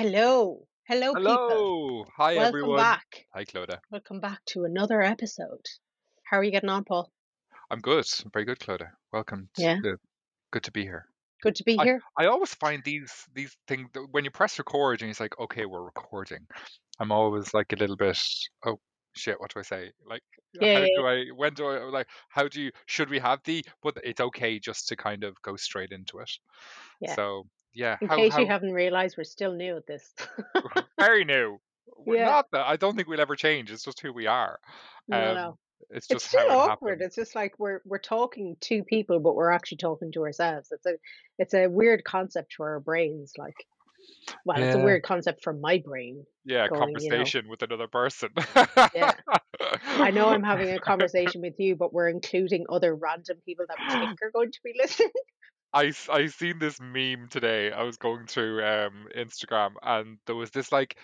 Hello. Hello, people. Hello. Hi, Welcome everyone. back. Hi, Clodagh. Welcome back to another episode. How are you getting on, Paul? I'm good. I'm very good, Clodagh. Welcome. To Yeah. the, good to be here. Good to be I, here. I always find these these things that when you press record and it's like, okay, we're recording. I'm always like a little bit, oh shit, what do I say? Like, Yeah, how yeah, do I? When do I? Like, how do you? Should we have the? But it's okay just to kind of go straight into it. yeah. So yeah, In how case you haven't realized, we're still new at this. very new. We're yeah. not that. I don't think we'll ever change. It's just who we are. No, Um, no. it's It's just still how it awkward. It's just like we're we're talking to people, but we're actually talking to ourselves. It's a it's a weird concept for our brains. Like, well, it's a weird concept for my brain. Yeah, Going, you know. conversation with another person. Yeah. I know I'm having a conversation with you, but we're including other random people that we think are going to be listening. I I seen this meme today. I was going through um Instagram and there was this like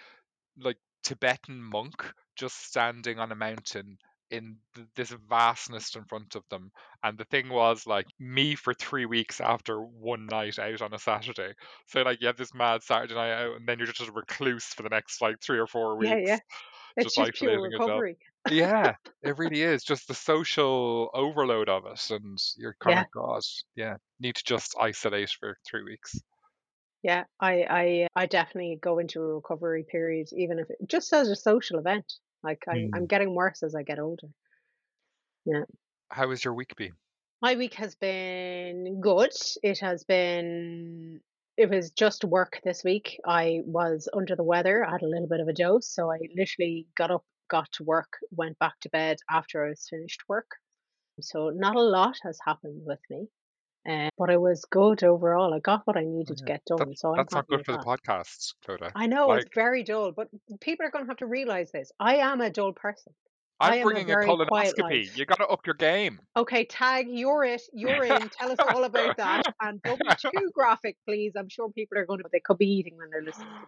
like Tibetan monk just standing on a mountain in th- this vastness in front of them and the thing was like me for three weeks after one night out on a Saturday so like you have this mad Saturday night out and then you're just a recluse for the next like three or four Yeah, weeks yeah. It's just just pure isolating yourself yeah, it really is just the social overload of it, and you're kind Yeah. of God, yeah, need to just isolate for three weeks. Yeah, I, I, I definitely go into a recovery period, even if it just as a social event. Like I'm, I'm Hmm. getting worse as I get older. Yeah, How has your week been? my week has been good. It has been, it was just work this week. I was under the weather. I had a little bit of a dose, so I literally got up, got to work, went back to bed after I was finished work. So not a lot has happened with me, uh, but it was good overall. I got what I Oh, needed to yeah, get that done, so I'm that's not good for the podcasts, Clodagh. I know it's very dull, but people are going to have to realize this. I am a dull person. I I'm am a bringing a colonoscopy. You got to up your game. Okay, tag, you're it. You're in. Tell us all about that. And don't be too graphic, please. I'm sure people are going to, they could be eating when they're listening to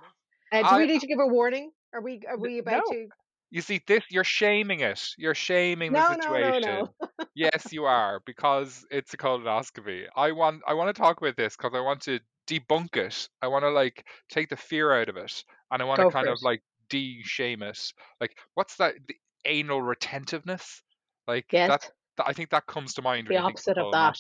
this. Uh, do we need to give a warning? Are we, are we about no. to? You see, this you're shaming it. You're shaming the No, no, no, situation. no. Yes, you are because it's a colonoscopy. I want I want to talk about this because I want to debunk it. I want to like take the fear out of it, and I want to kind of it. like de-shame it. Like, what's that? Anal retentiveness? Like Yes, that, that. I think that comes to mind the when you think of opposite of that.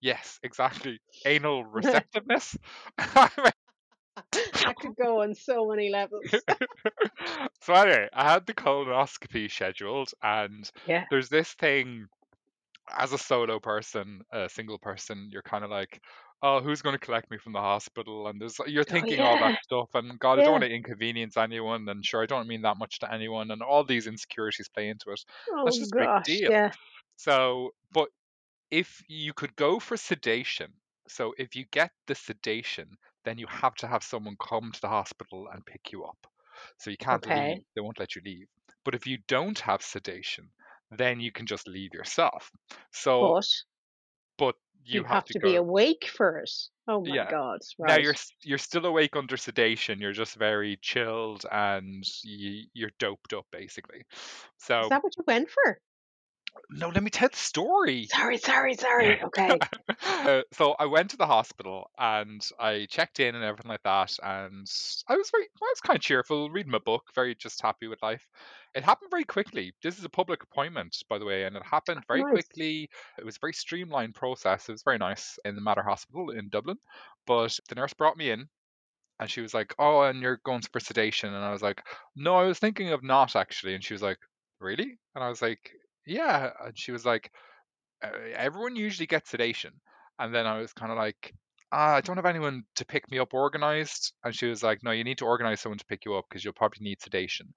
Yes, exactly. Anal receptiveness. that could go on so many levels. so anyway, I had the colonoscopy scheduled, and Yeah. there's this thing as a solo person, a single person, you're kind of like, oh, who's going to collect me from the hospital? And there's you're Oh, thinking all that stuff, and God, I don't want to inconvenience anyone, and sure, I don't mean that much to anyone, and all these insecurities play into it. That's Oh, just a big gosh. deal. Yeah. So, but if you could go for sedation, so if you get the sedation, then you have to have someone come to the hospital and pick you up. So you can't Okay. leave, they won't let you leave. But if you don't have sedation, then you can just leave yourself. So, you you have have to to be awake for it. Oh my Yeah. God. Now you're you're still awake under sedation. You're just very chilled and you, you're doped up, basically. So Is that what you went for? no, let me tell the story. Sorry, sorry, sorry. Okay. Uh, so I went to the hospital and I checked in and everything like that, and I was very, I was kind of cheerful, reading my book, very just happy with life. It happened very quickly. This is a public appointment, by the way, and it happened very Nice. quickly. It was a very streamlined process. It was very nice in the Mater Hospital in Dublin. But the nurse brought me in, and she was like, "Oh, and you're going for sedation," and I was like, "No, I was thinking of not actually," and she was like, "Really?" And I was like, "Yeah," and she was like uh, everyone usually gets sedation. And then I was kind of like, ah, I don't have anyone to pick me up organized. And she was like, no, you need to organize someone to pick you up because you'll probably need sedation.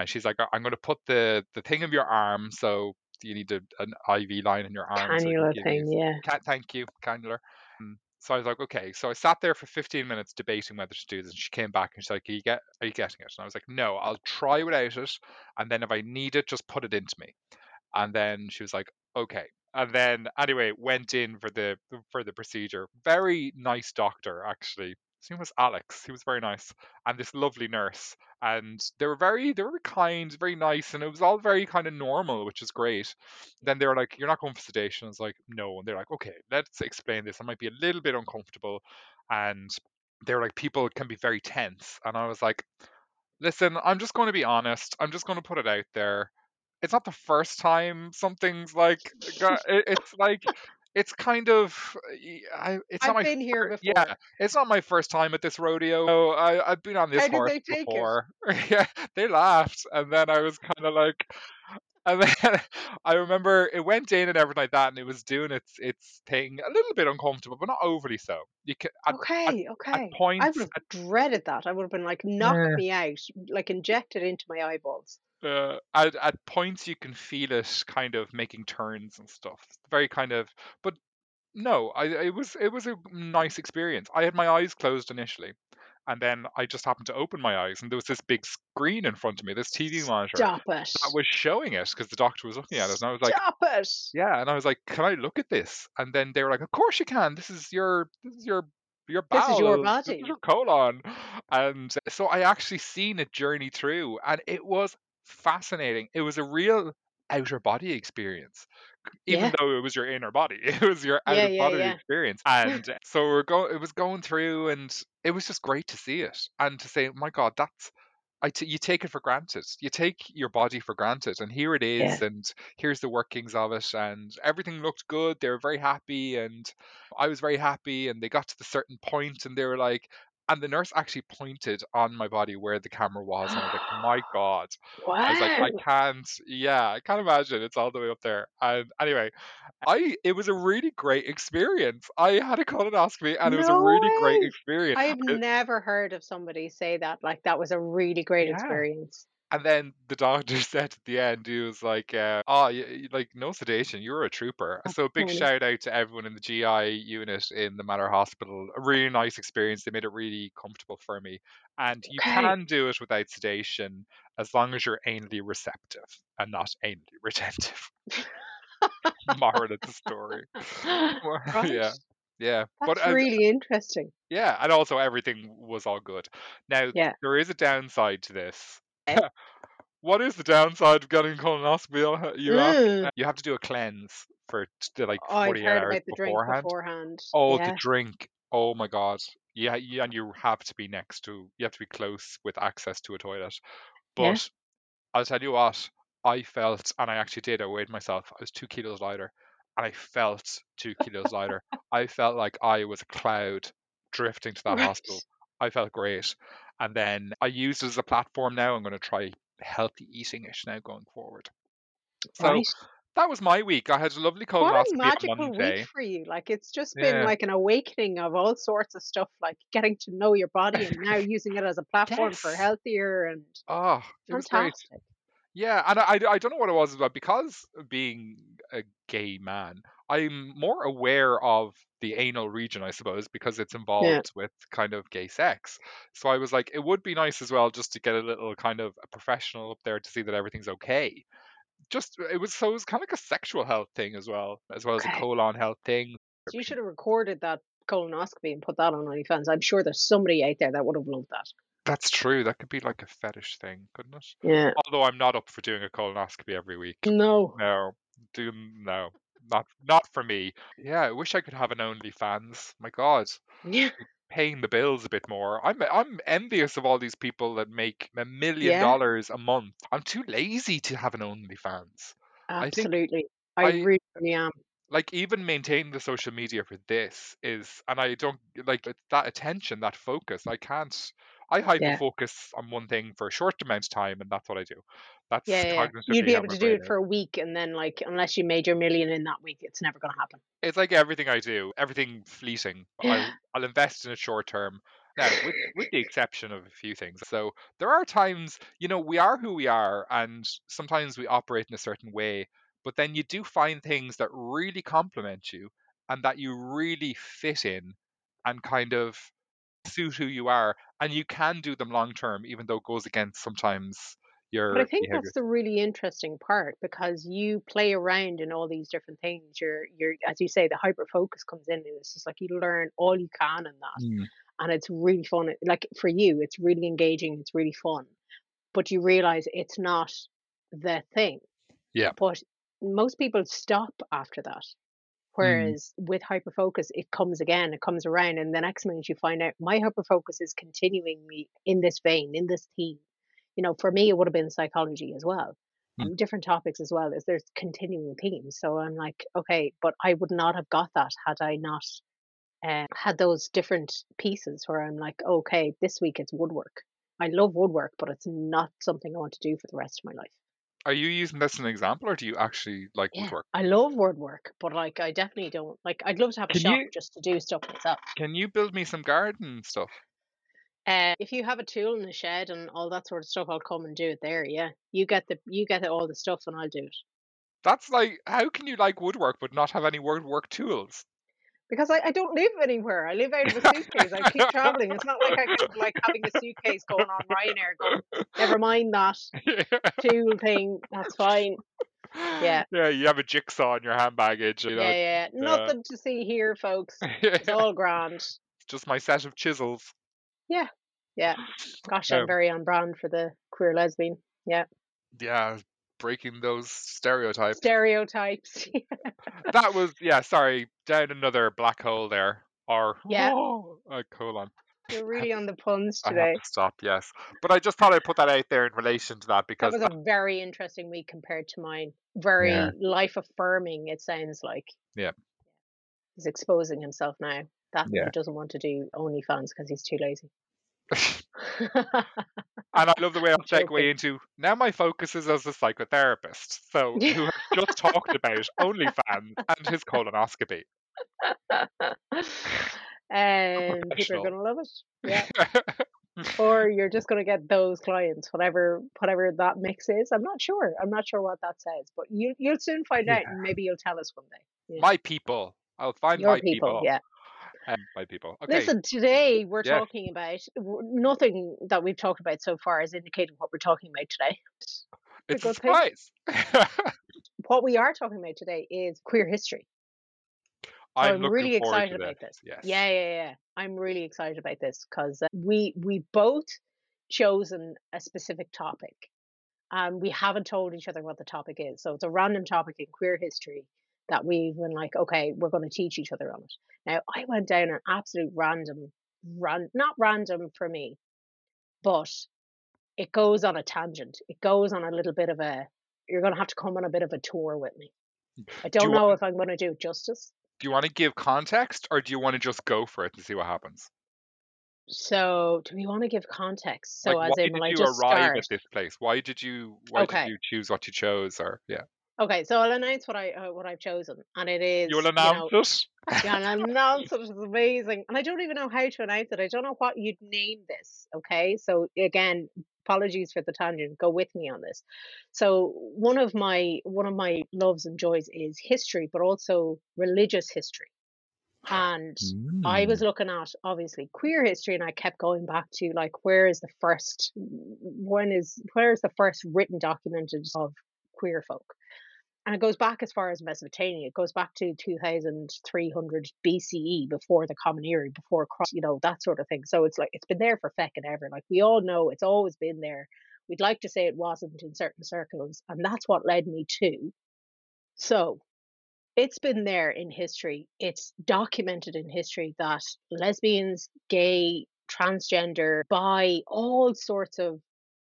And she's like, I'm going to put the the thing of your arm, so you need a, an IV line in your arm so Cannula you. thing, yeah. Ca- thank you, cannula. Um, So I was like, okay. So I sat there for 15 minutes debating whether to do this. And she came back and she's like, are you, get, are you getting it? And I was like, no, I'll try without it. And then if I need it, just put it into me. And then she was like, okay. And then anyway, went in for the for the procedure. Very nice doctor, actually. His name was Alex. He was very nice, and this lovely nurse. And they were very they were very kind, very nice, and it was all very kind of normal, which is great. Then they were like, "You're not going for sedation." I was like, "No," and they're like, "Okay, let's explain this. I might be a little bit uncomfortable." And they were like people can be very tense, and I was like, listen, I'm just going to be honest. I'm just going to put it out there. It's not the first time something's like it's like it's kind of uh, I, it's I've not my been here before. yeah it's not my first time at this rodeo I, i've been on this How did horse they take it? before yeah they laughed and then i was kind of like and then i remember it went in and everything like that and it was doing its its thing a little bit uncomfortable but not overly so you can at, Okay, at okay. I points would have dreaded that. I would have been like, knock Yeah. me out, like inject it into my eyeballs. Uh, at, at points you can feel it kind of making turns and stuff very kind of but no I, it was it was a nice experience i had my eyes closed initially and then i just happened to open my eyes and there was this big screen in front of me this tv monitor Stop it. that was showing it because the doctor was looking at it and i was like Stop it. yeah and i was like can i look at this and then they were like of course you can this is your this is your your This is your bowel, this body. is your colon and so i actually seen it journey through and it was fascinating it was a real outer body experience even Yeah. though it was your inner body it was your outer Yeah, yeah, body experience and so we're going it was going through and it was just great to see it and to say my god that's I t- you take it for granted. You take your body for granted, and here it is, Yeah. and here's the workings of it, and everything looked good. They were very happy, and I was very happy. And they got to the certain point, and they were like, and the nurse actually pointed on my body where the camera was, and I was like, my god, I was like, I can't, yeah, I can't imagine it's all the way up there. And anyway, I it was a really great experience. I had a colonoscopy, and ask me, and it was a No really great experience. I have It- never heard of somebody say that. Like that was a really great Yeah. experience. And then the doctor said at the end, he was like, uh, "Oh, y y- like no sedation. You were a trooper." That's So big funny. shout out to everyone in the GI unit in the Mater Hospital. A really nice experience. They made it really comfortable for me. And you Okay. can do it without sedation as long as you're anally receptive and not anally retentive. Moral of the story. right. yeah, yeah. But That's uh, really interesting. yeah, and also everything was all good. Now Yeah. there is a downside to this. What is the downside of getting colonoscopy? You ask? Mm. You have to do a cleanse for like Oh, I've 48 heard hours about the drink beforehand. beforehand. Oh, Yeah. the drink. Oh my god. Yeah, yeah, and you have to be next to. You have to be close with access to a toilet. Yeah. But I'll tell you what. I felt, and I actually did. I weighed myself. I was two kilos lighter, and I felt two kilos lighter. I felt like I was a cloud drifting to that Right. hospital. I felt great. And then I use it as a platform now. I'm going to try healthy eating ish now going forward. So Right. that was my week. I had a lovely What a colonoscopy magical week for you. Like it's just been Yeah. like an awakening of all sorts of stuff, like getting to know your body and now using it as a platform for healthier and Oh, it was great. Yeah, and I, I I don't know what it was, but because being a gay man, I'm more aware of the anal region, I suppose, because it's Yeah. involved with kind of gay sex. So I was like, it would be nice as well just to get a little kind of a professional up there to see that everything's okay. Just it was so it was kind of like a sexual health thing as well, as well as a colon health thing. So you should have recorded that colonoscopy and put that on OnlyFans. I'm sure there's somebody out there that would have loved that. That's true. That could be like a fetish thing, couldn't it? Yeah. Although I'm not up for doing a colonoscopy every week. No. No, do no, not not for me. Yeah, I wish I could have an OnlyFans. My God, Yeah. paying the bills a bit more. I'm I'm envious of all these people that make a million Yeah. dollars a month. I'm too lazy to have an OnlyFans. I think Absolutely. I I really, am. like even maintaining the social media for this is, and I don't like it's that attention, that focus. I can't. I hyper Yeah. focus on one thing for a short amount of time, and that's what I do. That's Yeah, yeah. You'd be able to do it for a week and then like unless you made your million in that week, it's never gonna happen. It's like everything I do, everything fleeting. I Yeah. I'll invest in it short term. Now, with with the exception of a few things. So there are times, you know, we are who we are, and sometimes we operate in a certain way. But then you do find things that really complement you and that you really fit in and kind of suit who you are, and you can do them long term, even though it goes against sometimes your But I think behavior. that's the really interesting part because you play around in all these different things. You're you're as you say, the hyper focus comes in and it's just like you learn all you can in that. Mm. And it's really fun. Like for you, it's really engaging, it's really fun. But you realize it's not the thing. Yeah. But most people stop after that. Whereas with hyperfocus, it comes again, it comes around, and the next minute you find out my hyperfocus is continuing me in this vein, in this theme. You know, for me, it would have been psychology as well, Mm. um, different topics as well. Is there's continuing themes. So I'm like, okay, but I would not have got that had I not uh, had those different pieces where I'm like, okay, this week it's woodwork. I love woodwork, but it's not something I want to do for the rest of my life. Are you using this as an example, or do you actually like Yeah, woodwork? I love woodwork, but like I definitely don't like. I'd love to have a Can shop you just to do stuff myself. can you build me some garden stuff? Uh, if you have a tool in the shed and all that sort of stuff, I'll come and do it there. Yeah, you get the you get all the stuff, and I'll do it That's like, how can you like woodwork but not have any woodwork tools? Because I, I don't live anywhere. I live out of a suitcase. I keep traveling. It's not like I can like having a suitcase going on Ryanair. Going, never mind that tool thing. That's fine. Yeah. Yeah, you have a jigsaw in your hand baggage. You know, Yeah, yeah. yeah. Nothing to see here, folks. It's all grand. just my set of chisels. Yeah, yeah. Gosh, Um, I'm very on brand for the queer lesbian. Yeah, yeah, breaking those stereotypes. stereotypes. that was yeah. Sorry, down another black hole there. Or Yeah. oh, a colon. You're really on the puns today. to stop. Yes, but I just thought I'd put that out there in relation to that because That was a very interesting week compared to mine. Very Yeah. life affirming, it sounds like. Yeah. He's exposing himself now. That Yeah. he doesn't want to do OnlyFans because he's too lazy. And I love the way I'll segue into now my focus is as a psychotherapist. So who has just talked about OnlyFans and his colonoscopy. Um, and people are gonna love it. Yeah. or you're just going to get those clients whatever whatever that mix is i'm not sure i'm not sure what that says but you you'll soon find out and maybe you'll tell us one day Yeah. my people. I'll find your my people, people. yeah Um, my people. Okay. listen today we're Yeah. talking about nothing that we've talked about so far is indicating what we're talking about today it's a surprise. what we are talking about today is queer history So I'm, I'm really excited about this. Yes. Yeah, yeah, yeah. I'm really excited about this because uh, we we both chosen a specific topic, and we haven't told each other what the topic is. So it's a random topic in queer history that we've been like, okay, we're going to teach each other on it. Now I went down an absolute random, ran not random for me, but it goes on a tangent. It goes on a little bit of a. You're going to have to come on a bit of a tour with me. Mm. I Do you don't know want- if I'm going to do it justice. Do you want to give context or do you want to just go for it and see what happens? So, do we want to give context? So, like, as why in, did will I you just arrive start? at this place? Why did you why Okay. did you choose what you chose or yeah. Okay, so I'll announce what I uh, what I've chosen, and it is You will know, announce it? yeah, and announce it is amazing, and I don't even know how to announce it. I don't know what you'd name this. Okay, so again, apologies for the tangent. Go with me on this. So one of my one of my loves and joys is history, but also religious history, and I Mm. was looking at obviously queer history, and I kept going back to like where is the first when is where is the first written documented of queer folk, and it goes back as far as Mesopotamia. It goes back to 2300 BCE before the Common Era, before Christ, you know that sort of thing. So it's like it's been there for feckin' ever. Like we all know, it's always been there. We'd like to say it wasn't in certain circles, and that's what led me to. So it's been there in history. It's documented in history that lesbians, gay, transgender, bi, all sorts of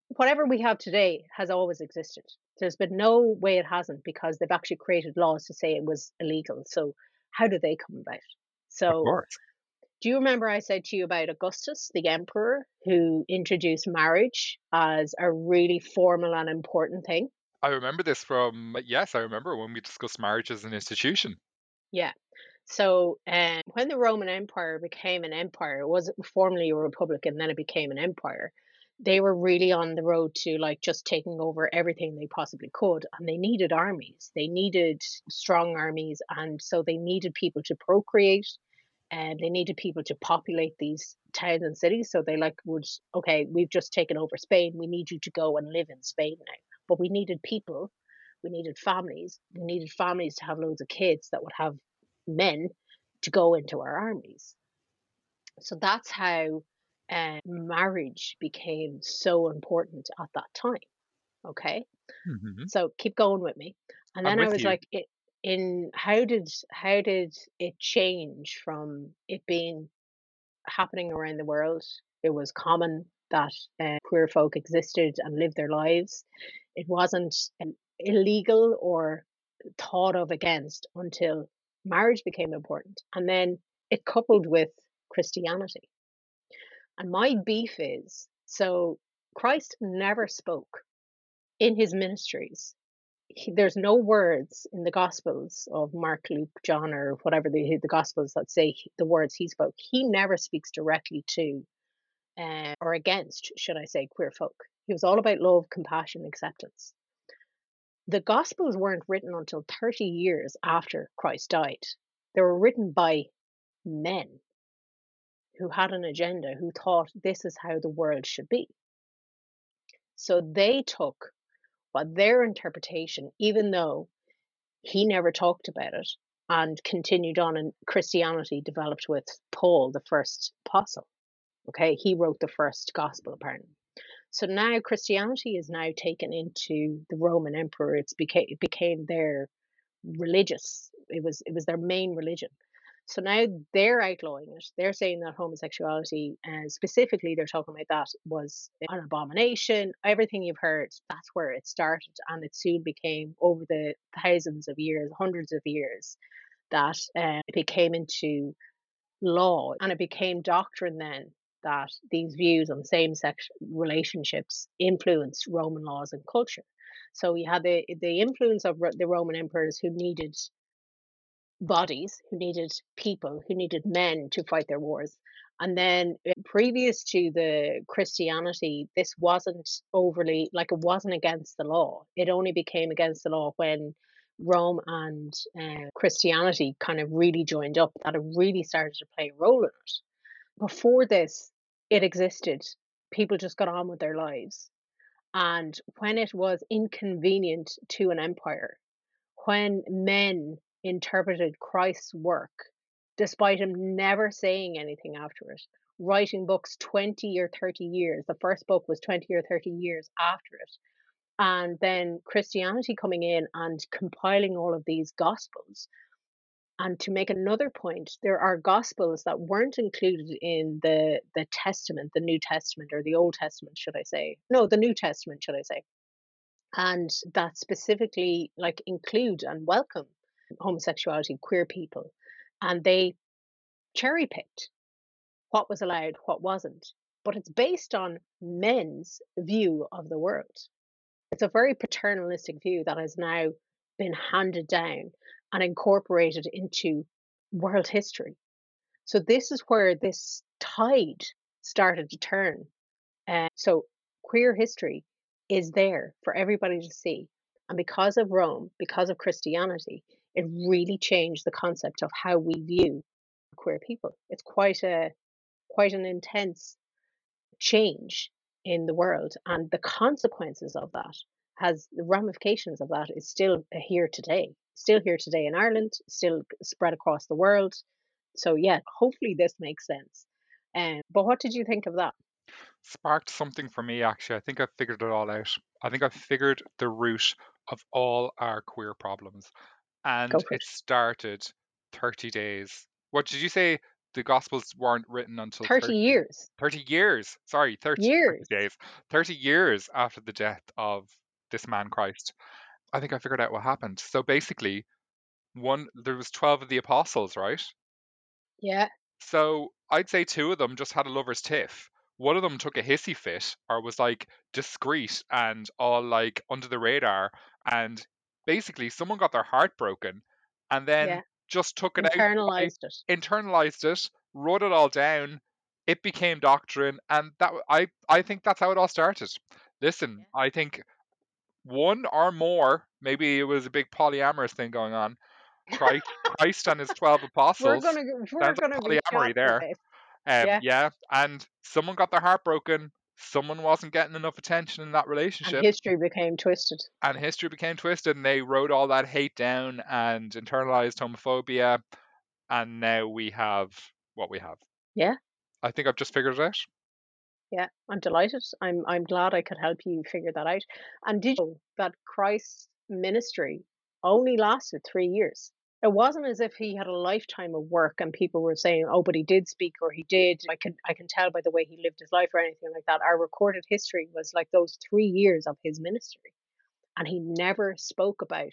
whatever we have today has always existed. There's been no way it hasn't because they've actually created laws to say it was illegal. So how do they come about? So do you remember I said to you about Augustus, the emperor, who introduced marriage as a really formal and important thing? I remember this from yes, I remember when we discussed marriage as an institution. Yeah. So um, when the Roman Empire became an empire, it was formerly a republic and then it became an empire. They were really on the road to like just taking over everything they possibly could, and they needed armies. They needed strong armies, and so they needed people to procreate, and they needed people to populate these towns and cities. So they like would okay, we've just taken over Spain. We need you to go and live in Spain now. But we needed people. We needed families. We needed families to have loads of kids that would have men to go into our armies. So that's how uh, marriage became so important at that time. Okay, Mhm. so keep going with me. And then I was you. like, it, in how did how did it change from it being happening around the world? It was common that uh, queer folk existed and lived their lives. It wasn't um, illegal or thought of against until marriage became important. And then it coupled with Christianity. And my beef is so Christ never spoke in his ministries. He, there's no words in the Gospels of Mark, Luke, John, or whatever the, the Gospels that say the words he spoke. He never speaks directly to uh, or against, should I say, queer folk. He was all about love, compassion, acceptance. The Gospels weren't written until 30 years after Christ died. They were written by men who had an agenda, who thought this is how the world should be. So they took what their interpretation, even though he never talked about it and continued on, and Christianity developed with Paul, the first apostle. Okay, he wrote the first gospel, apparently. So now Christianity is now taken into the Roman emperor. It's became it became their religious. It was it was their main religion. So now they're outlawing it. They're saying that homosexuality, and specifically, they're talking about that was an abomination. Everything you've heard, that's where it started, and it soon became over the thousands of years, hundreds of years, that uh, it became into law, and it became doctrine then that these views on same-sex relationships influenced Roman laws and culture. So you had the the influence of the Roman emperors who needed bodies, who needed people, who needed men to fight their wars. And then uh, previous to the Christianity, this wasn't overly like it wasn't against the law. It only became against the law when Rome and uh, Christianity kind of really joined up, that it really started to play a role in it. Before this, it existed. People just got on with their lives. And when it was inconvenient to an empire, when men interpreted Christ's work, despite him never saying anything after it, writing books 20 or 30 years. The first book was 20 or 30 years after it. And then Christianity coming in and compiling all of these gospels. And to make another point, there are gospels that weren't included in the, the Testament, the New Testament, or the Old Testament, should I say? No, the New Testament, should I say? And that specifically like include and welcome homosexuality, queer people, and they cherry picked what was allowed, what wasn't. But it's based on men's view of the world. It's a very paternalistic view that has now been handed down and incorporated into world history. So this is where this tide started to turn. Uh, so queer history is there for everybody to see. And because of Rome, because of Christianity, it really changed the concept of how we view queer people. It's quite a quite an intense change in the world, and the consequences of that has the ramifications of that is still here today, still here today in Ireland, still spread across the world. So yeah, hopefully this makes sense. Um, but what did you think of that? Sparked something for me actually. I think I've figured it all out. I think I've figured the root of all our queer problems and it. it. started 30 days. What did you say? The Gospels weren't written until 30 30, years. 30 years. Sorry, 30, years. 30 Years. days. 30 years after the death of this man Christ. I think I figured out what happened. So basically, one there was 12 of the apostles, right? Yeah. So I'd say two of them just had a lover's tiff. One of them took a hissy fit or was like discreet and all like under the radar. And basically, someone got their heart broken and then Yeah. just took it out, Internalized it. internalized it, wrote it all down. It became doctrine, and that I I think that's how it all started. Listen, I think one or more, maybe it was a big polyamorous thing going on. Christ, Christ and his twelve We're apostles. gonna we're Sounds gonna polyamory there. Um, Yeah. yeah. and someone got their heart broken. Someone wasn't getting enough attention in that and relationship, history became twisted. and history became twisted, and they wrote all that hate down and internalized homophobia, and now we have what we have. Yeah. I think I've just figured it out. Yeah, I'm delighted. I'm I'm glad I could help you figure that out. And did you know that Christ's ministry only lasted three years. It wasn't as if he had a lifetime of work and people were saying, "Oh, but he did speak or he did." I can I can tell by the way he lived his life or anything like that. Our recorded history was like those three years of his ministry, and he never spoke about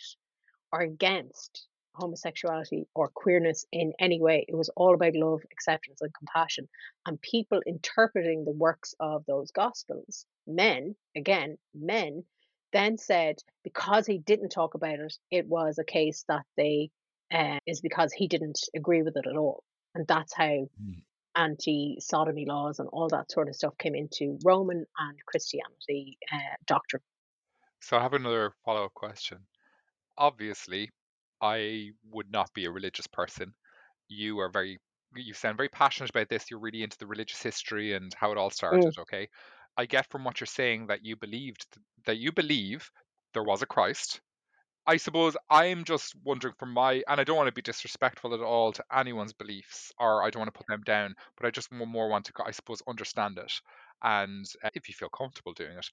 or against homosexuality or queerness in any way. It was all about love, acceptance, and compassion. And people interpreting the works of those gospels, men, again, men, then said because he didn't talk about it, it was a case that they uh, is because he didn't agree with it at all. And that's how Mm. anti sodomy laws and all that sort of stuff came into Roman and Christianity uh, doctrine. So I have another follow-up question. Obviously, I would not be a religious person. You are very you sound very passionate about this. You're really into the religious history and how it all Mm. started, okay? I get from what you're saying that you believed that you believe there was a Christ. I suppose I'm just wondering from my and I don't want to be disrespectful at all to anyone's beliefs or I don't want to put them down, but I just mo- more want to I suppose understand it and uh, if you feel comfortable doing it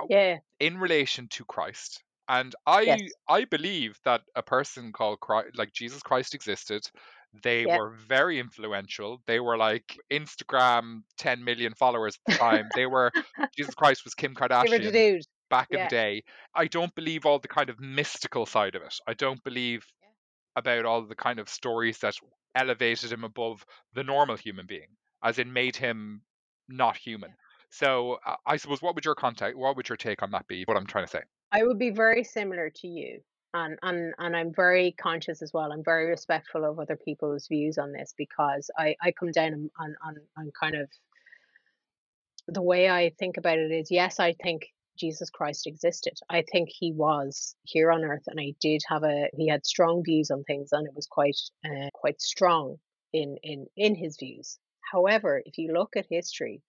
uh, Yeah, in relation to Christ. And I yes, I believe that a person called Christ, like Jesus Christ existed. They yeah, were very influential. They were like Instagram 10 million followers at the time. They were Jesus Christ was Kim they were the Kardashian dude. Back in the day. I don't believe all the kind of mystical side of it. I don't believe yeah, about all the kind of stories that elevated him above the normal human being, as in made him not human. yeah. So uh, I suppose what would your contact, what would your take on that be? What I'm trying to say. I would be very similar to you. And, and and I'm very conscious as well. I'm very respectful of other people's views on this because I, I come down on, on, on kind of the way I think about it is yes, I think Jesus Christ existed. I think he was here on earth, and I did have a he had strong views on things, and it was quite uh, quite strong in in in his views. However, if you look at history,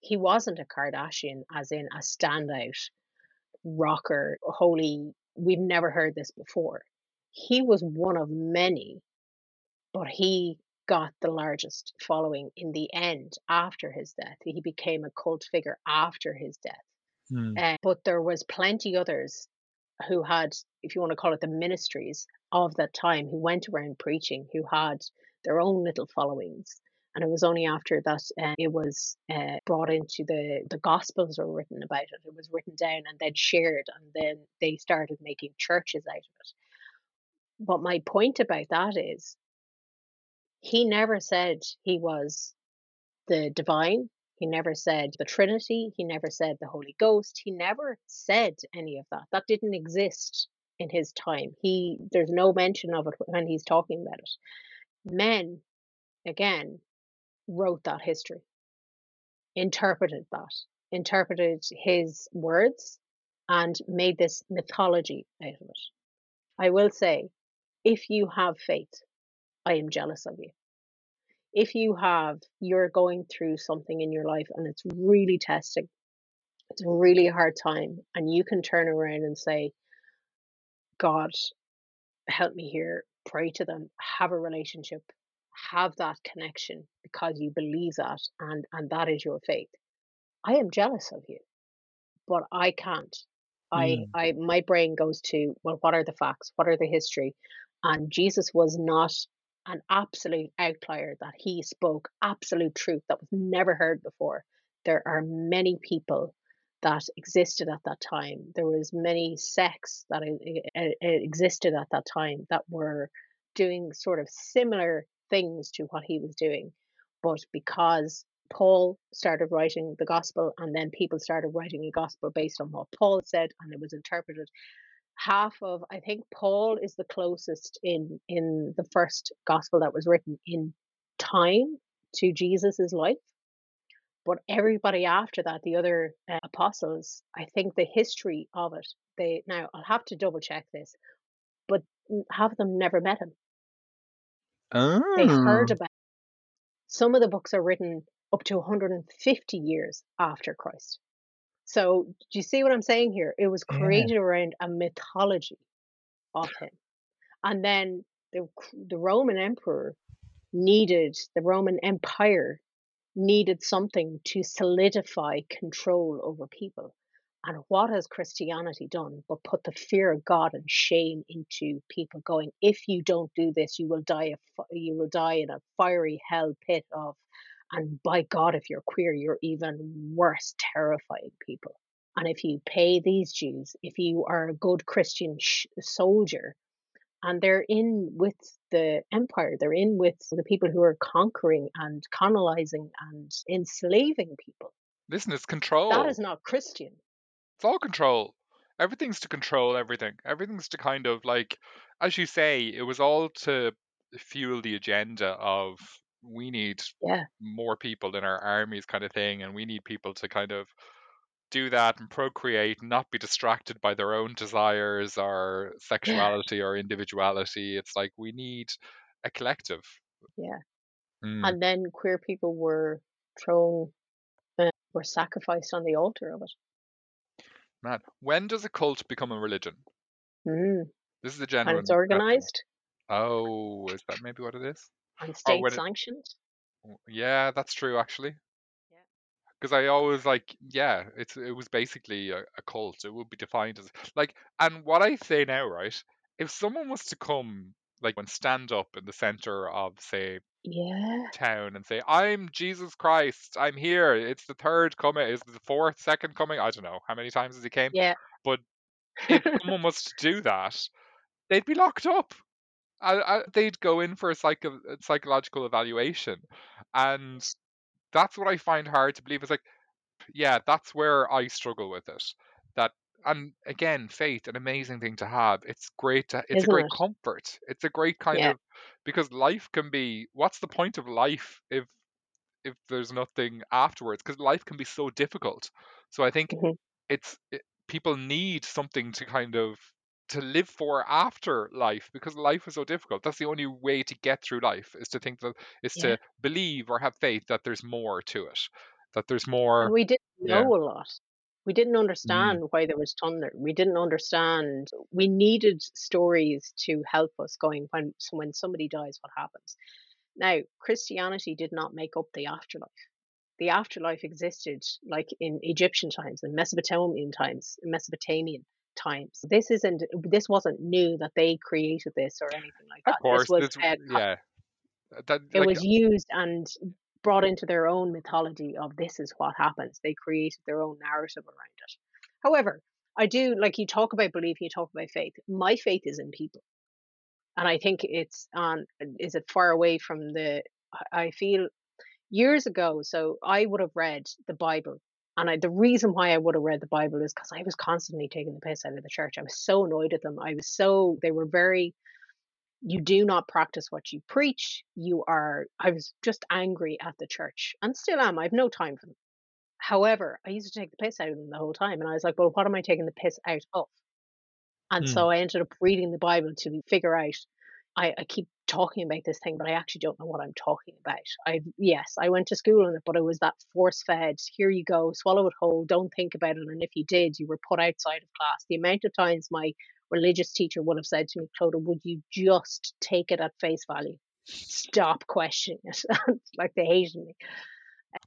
he wasn't a Kardashian, as in a standout rocker, holy. We've never heard this before. He was one of many, but he got the largest following in the end after his death. He became a cult figure after his death. Hmm. Uh, but there was plenty others who had, if you want to call it the ministries of that time, who went around preaching, who had their own little followings. And it was only after that uh, it was uh, brought into the the Gospels were written about it. It was written down and then shared, and then they started making churches out of it. But my point about that is, he never said he was the divine. He never said the Trinity. He never said the Holy Ghost. He never said any of that. That didn't exist in his time. He there's no mention of it when he's talking about it. Men, again, wrote that history, interpreted that, interpreted his words, and made this mythology out of it. I will say, if you have faith, I am jealous of you if you have you're going through something in your life and it's really testing it's a really hard time and you can turn around and say god help me here pray to them have a relationship have that connection because you believe that and and that is your faith. I am jealous of you but i can't. I Mm. i my brain goes to well what are the facts? What are the history? And jesus was not an absolute outlier that he spoke absolute truth that was never heard before. There are many people that existed at that time. There was many sects that existed at that time that were doing sort of similar things to what he was doing. But because paul started writing the gospel and then people started writing a gospel based on what paul said and it was interpreted half of i think paul is the closest in in the first gospel that was written in time to jesus's life. But everybody after that the other uh, apostles i think the history of it they now i'll have to double check this but half of them never met him. They heard Oh. about some of the books are written up to 150 years after christ so do you see what i'm saying here? It was Yeah. created around a mythology of him. And then the the Roman emperor needed the Roman Empire needed something to solidify control over people, And what has Christianity done but put the fear of God and shame into people going, if you don't do this, you will die, a, you will die in a fiery hell pit of, and by God, if you're queer, you're even worse, terrifying people. And if you pay these Jews, if you are a good Christian sh- soldier, and they're in with the empire, they're in with the people who are conquering and colonizing and enslaving people. Listen, it's control. That is not Christian. It's all control. Everything's to control everything. Everything's to kind of like, as you say, it was all to fuel the agenda of we need Yeah, more people in our armies kind of thing and we need people to kind of do that and procreate not be distracted by their own desires or yeah, sexuality or individuality it's like we need a collective yeah. Mm, And then queer people were thrown, uh, were sacrificed on the altar of it. man when does a cult become a religion Mm. this is a general And it's question. organized oh is that maybe what it is and or state when it, sanctioned. yeah that's true actually Yeah. because I always like, yeah, it's it was basically a, a cult. It would be defined as like, and what I say now, right? If someone was to come, like, and stand up in the center of, say, Yeah, town and say, "I'm Jesus Christ. I'm here. It's the third coming. Is the fourth, second coming? I don't know how many times has he came. yeah. But if someone was to do that, they'd be locked up. I, I, they'd go in for a, psycho, a psychological evaluation, and that's what I find hard to believe. It's like yeah, that's where I struggle with it. That and again, faith, an amazing thing to have. It's great to it's a Isn't great it? comfort. It's a great kind Yeah, of because life can be what's the point of life if if there's nothing afterwards? Because life can be so difficult. So I think mhm, it's it, people need something to kind of to live for after life because life is so difficult. That's the only way to get through life is to think that is yeah. to believe or have faith that there's more to it. That there's And more we didn't yeah. know a lot. We didn't Mm. understand why there was thunder. We didn't understand. We needed stories to help us going when when somebody dies, what happens? Now, Christianity did not make up the afterlife. The afterlife existed like in Egyptian times, in Mesopotamian times, Mesopotamian times. This isn't. This wasn't new that they created this or anything like Of that. This course, was this uh, yeah. That it like was used and brought into their own mythology of this is what happens. They created their own narrative around it. However, I do like you talk about belief, you talk about faith. My faith is in people, and I think it's on. Is it far away from the? I feel years ago. So I would have read the Bible, and I, the reason why I would have read the Bible is because I was constantly taking the piss out of the church. I was so annoyed at them. I was so they were very you do not practice what you preach. You are, I was just angry at the church and still am. I have no time for them. However, I used to take the piss out of them the whole time. And I was like, well, what am I taking the piss out of? And mm, so I ended up reading the Bible to figure out. I, I keep talking about this thing, but I actually don't know what I'm talking about. I yes, I went to school on it, but it was that force fed. Here you go, swallow it whole. Don't think about it. And if you did, you were put outside of class. The amount of times my religious teacher would have said to me, Clodagh, would you just take it at face value? Stop questioning it. like they hated me.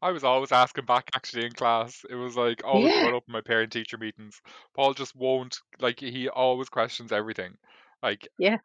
I was always asking back actually in class. It was like always Yeah, brought up in my parent teacher meetings. Paul just won't like he always questions everything. Like yeah,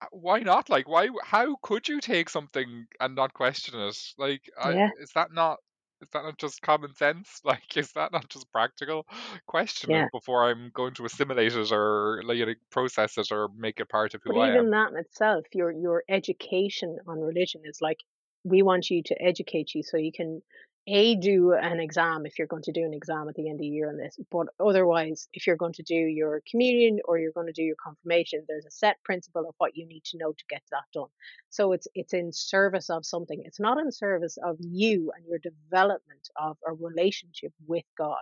Uh, why not? Like why how could you take something and not question it? Like I, is that not is that not just common sense? Like is that not just practical? Question yeah. it before I'm going to assimilate it or like you know, process it or make it part of But who I am? even that in itself, your your education on religion is like we want you to educate you so you can a do an exam if you're going to do an exam at the end of the year on this. But otherwise, if you're going to do your communion or you're going to do your confirmation, there's a set principle of what you need to know to get that done. So it's it's in service of something. It's not in service of you and your development of a relationship with God.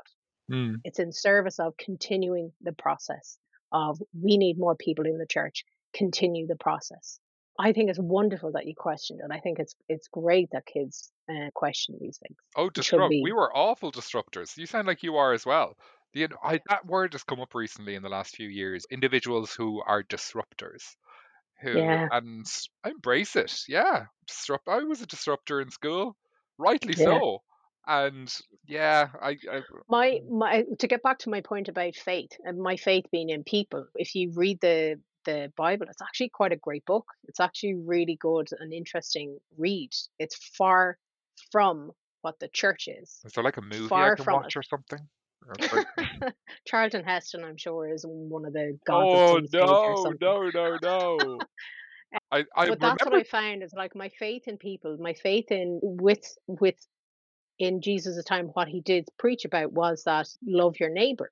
Mm. It's in service of continuing the process of we need more people in the church, continue the process. I think it's wonderful that you questioned it. I think it's it's great that kids uh, question these things. Oh, disrupt. We were awful disruptors. You sound like you are as well. The, I, that word has come up recently in the last few years. Individuals who are disruptors, who Yeah. and I embrace it. Yeah, disrupt. I was a disruptor in school, rightly Yeah. so. and yeah, I, I My mm, my to get back to my point about faith and my faith being in people, if you read the the Bible, it's actually quite a great book. It's actually really good and interesting read. It's far from what the church is. is there like a movie I can from it. watch or something? Like, Charlton Heston, I'm sure, is one of the gods oh no, no, no, no. I I But that's what. I found is like my faith in people, my faith in with with in Jesus' time, what he did preach about was that love your neighbor,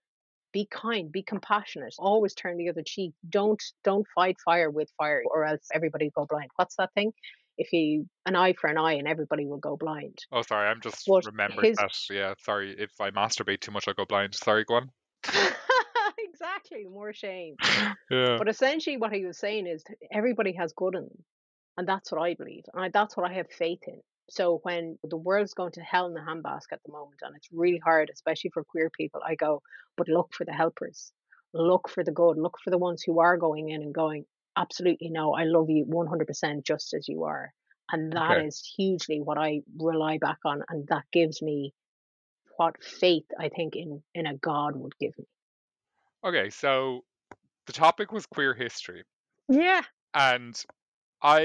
be kind, be compassionate, always turn the other cheek. Don't don't fight fire with fire, or else everybody go blind. What's that thing? If you an eye for an eye, and everybody will go blind. Oh, sorry, I'm just But remembered his that. Yeah, sorry. If I masturbate too much, I'll go blind. Sorry, go on. exactly more shame. Yeah. But essentially, what he was saying is everybody has good in them, and that's what I believe, and I, that's what I have faith in. So when the world's going to hell in a handbasket at the moment, and it's really hard, especially for queer people, I go, but look for the helpers, look for the good, look for the ones who are going in and going, absolutely no, I love you 100% just as you are, and that Okay. is hugely what I rely back on, and that gives me what faith I think in in a God would give me. Okay. So the topic was queer history, Yeah, and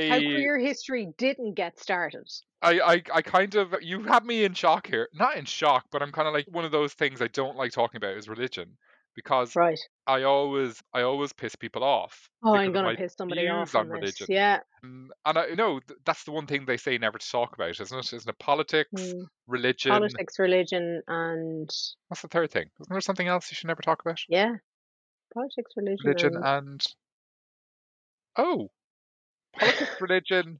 how I queer history didn't get started. I, I, I kind of you have me in shock here. Not in shock, but I'm kind of like one of those things I don't like talking about is religion because Right. I always I always piss people off Oh, I'm gonna piss somebody off on on this. religion. Yeah. Mm, And I know that's the one thing they say never to talk about, isn't it? Isn't it politics, Mm. religion? Politics, religion, and What's the third thing? Isn't there something else you should never talk about? yeah, politics, religion, Religion and and oh, politics, religion.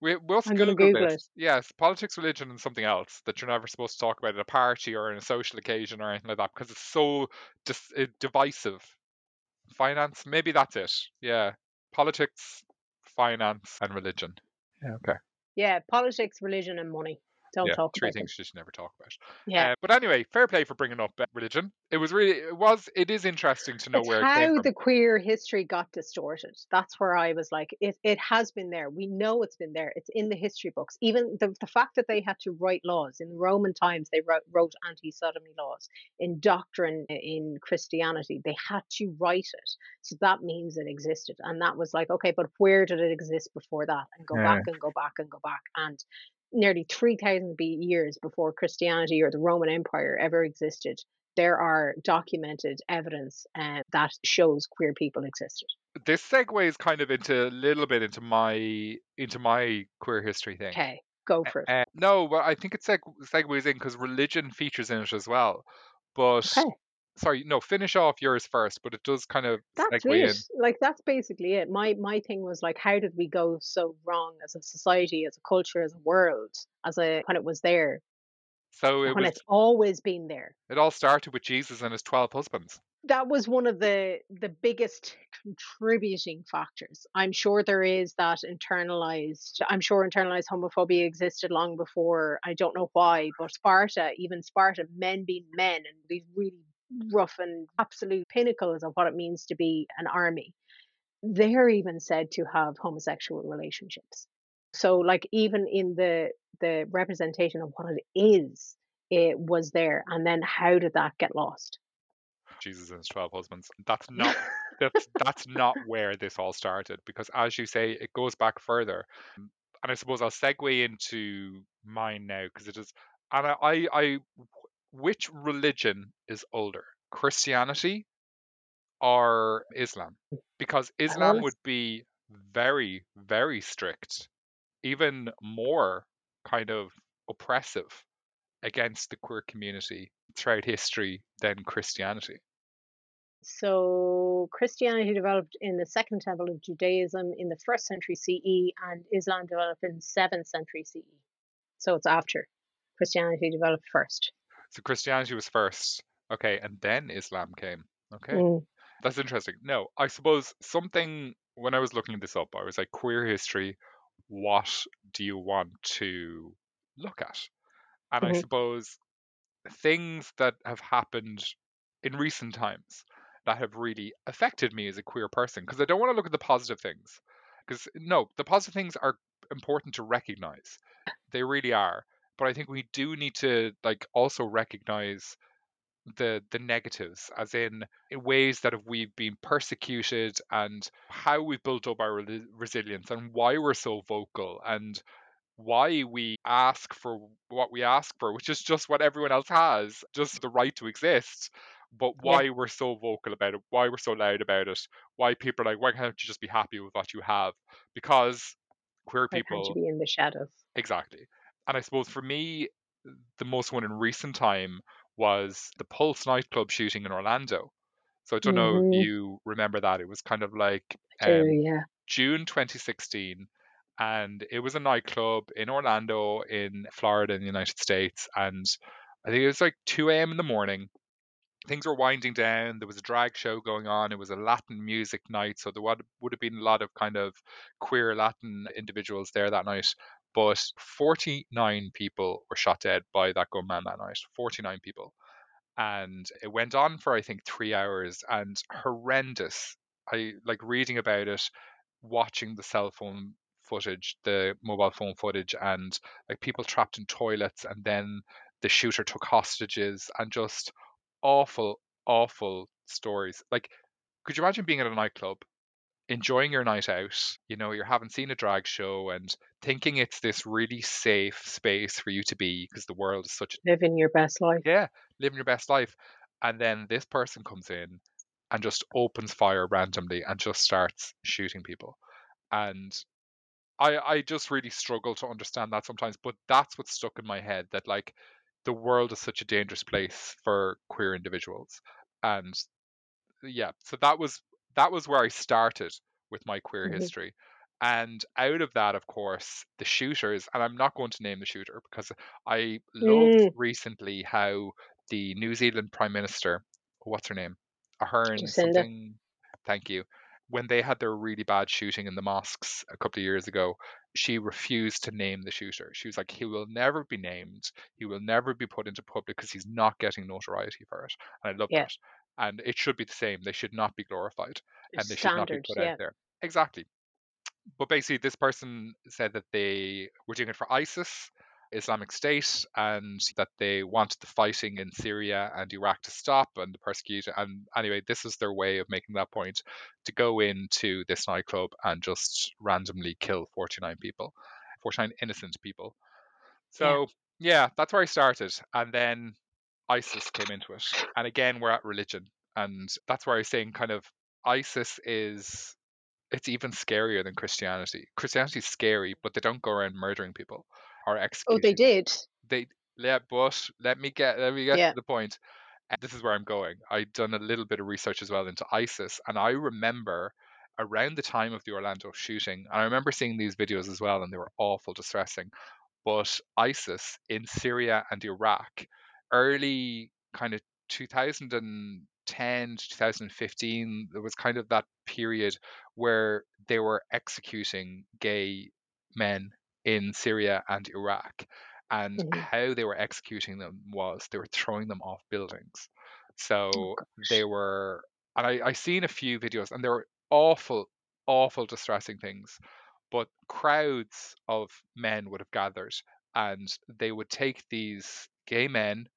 We, we'll I'm gonna Google Google this. it. Yes, politics, religion, and something else that you're never supposed to talk about at a party or in a social occasion or anything like that because it's so dis- uh, divisive. Finance, maybe that's it. Yeah, politics, finance, and religion. Yeah, okay. Yeah, politics, religion, and money. Don't yeah, talk three about things you should never talk about. Yeah. Uh, but anyway, fair play for bringing up uh, religion. It was really, it was, it is interesting to know It's where it how the queer history got distorted. That's where I was like, it, it has been there. We know it's been there. It's in the history books. Even the, the fact that they had to write laws in Roman times, they wrote, wrote anti sodomy laws. In doctrine in Christianity, they had to write it. So that means it existed. And that was like, okay, but where did it exist before that? And go Yeah. back and go back and go back. And nearly 3,000 years before Christianity or the Roman Empire ever existed, there are documented evidence uh, that shows queer people existed. This segues kind of into a little bit into my into my queer history thing. Okay, go for it. Uh, no, but I think it seg- segues in because religion features in it as well. But Okay, sorry, no, finish off yours first. But it does kind of that's segue in. Like that's basically it. My my thing was like, how did we go so wrong as a society, as a culture, as a world, as a when it was there, So it when was. it's always been there. It all started with Jesus and his twelve husbands. that was one of the the biggest contributing factors. I'm sure there is that internalized. I'm sure internalized homophobia existed long before. I don't know why, but Sparta, even Sparta, men being men, and these really rough and absolute pinnacles of what it means to be an army. They're even said to have homosexual relationships. So, like, even in the the representation of what it is, it was there. And then, how did that get lost? Jesus and his twelve husbands. That's not that's that's not where this all started because as you say, it goes back further. Mm, and I suppose I'll segue into mine now because it is and I, I I which religion is older? Christianity or Islam? Because Islam would be very, very strict, even more kind of oppressive against the queer community throughout history than Christianity. So Christianity developed in the second temple of Judaism in the first century CE, and Islam developed in seventh century CE. So it's after Christianity developed first. So Christianity was first, okay, and then Islam came. Okay, Mm, that's interesting. No, I suppose something when I was looking this up, I was like, queer history, what do you want to look at? And I mhm. suppose things that have happened in recent times that have really affected me as a queer person, because I don't want to look at the positive things. Because no, the positive things are important to recognize. They really are. But I think we do need to like also recognize the the negatives as in, in ways that we've been persecuted and how we've built up our re- resilience and why we're so vocal and why we ask for what we ask for which is just what everyone else has just the right to exist but why Yeah. we're so vocal about it why we're so loud about it why people are like why can't you just be happy with what you have because queer Why can't people be in the shadows? exactly and i suppose for me the most one in recent time was the Pulse nightclub shooting in Orlando. So I don't know if hmm you remember that. It was kind of like do, um, yeah. June 2016, and it was a nightclub in Orlando, in Florida, in the United States. And I think it was like 2 a.m. in the morning. Things were winding down. There was a drag show going on. It was a Latin music night. So there would, would have been a lot of kind of queer Latin individuals there that night. But 49 people were shot dead by that gunman that night. 49 people and it went on for I think three hours and horrendous. I like reading about it, watching the cell phone footage, the mobile phone footage, and like people trapped in toilets, and then the shooter took hostages, and just awful, awful stories. Like, could you imagine being at a nightclub? Enjoying your night out, you know, you're having seen a drag show and thinking it's this really safe space for you to be because the world is such Living your best life. yeah, living your best life. And then this person comes in and just opens fire randomly and just starts shooting people. And I I just really struggle to understand that sometimes, but that's what's stuck in my head that like the world is such a dangerous place for queer individuals. And yeah, so that was that was where I started with my queer hmm history. And out of that, of course, the shooters, and I'm not going to name the shooter because I loved Mm, recently how the New Zealand Prime Minister, what's her name? Ahern something, thank you. When they had their really bad shooting in the mosques a couple of years ago, she refused to name the shooter. She was like, he will never be named. He will never be put into public because he's not getting notoriety for it. And I love Yeah. that and it should be the same. They should not be glorified and they should not be put out there. Exactly. But basically, this person said that they were doing it for ISIS, Islamic State, and that they wanted the fighting in Syria and Iraq to stop and the persecution. And anyway, this is their way of making that point to go into this nightclub and just randomly kill 49 people, 49 innocent people. Yeah. So, yeah, that's where I started. And then ISIS came into it. And again, we're at religion. And that's where I was saying kind of ISIS is it's even scarier than Christianity. Christianity is scary, but they don't go around murdering people or executing. Oh, they did. They yeah, but let me get let me get Yeah. to the point. And This is where I'm going. I'd done a little bit of research as well into ISIS, and I remember around the time of the Orlando shooting, and I remember seeing these videos as well, and they were awful distressing but ISIS in Syria and Iraq, early kind of 2010 to 2015, there was kind of that period where they were executing gay men in Syria and Iraq. And hmm how they were executing them was they were throwing them off buildings. Oh, So gosh. they were, and I, I seen a few videos, and they were awful, awful, distressing things but crowds of men would have gathered and they would take these gay men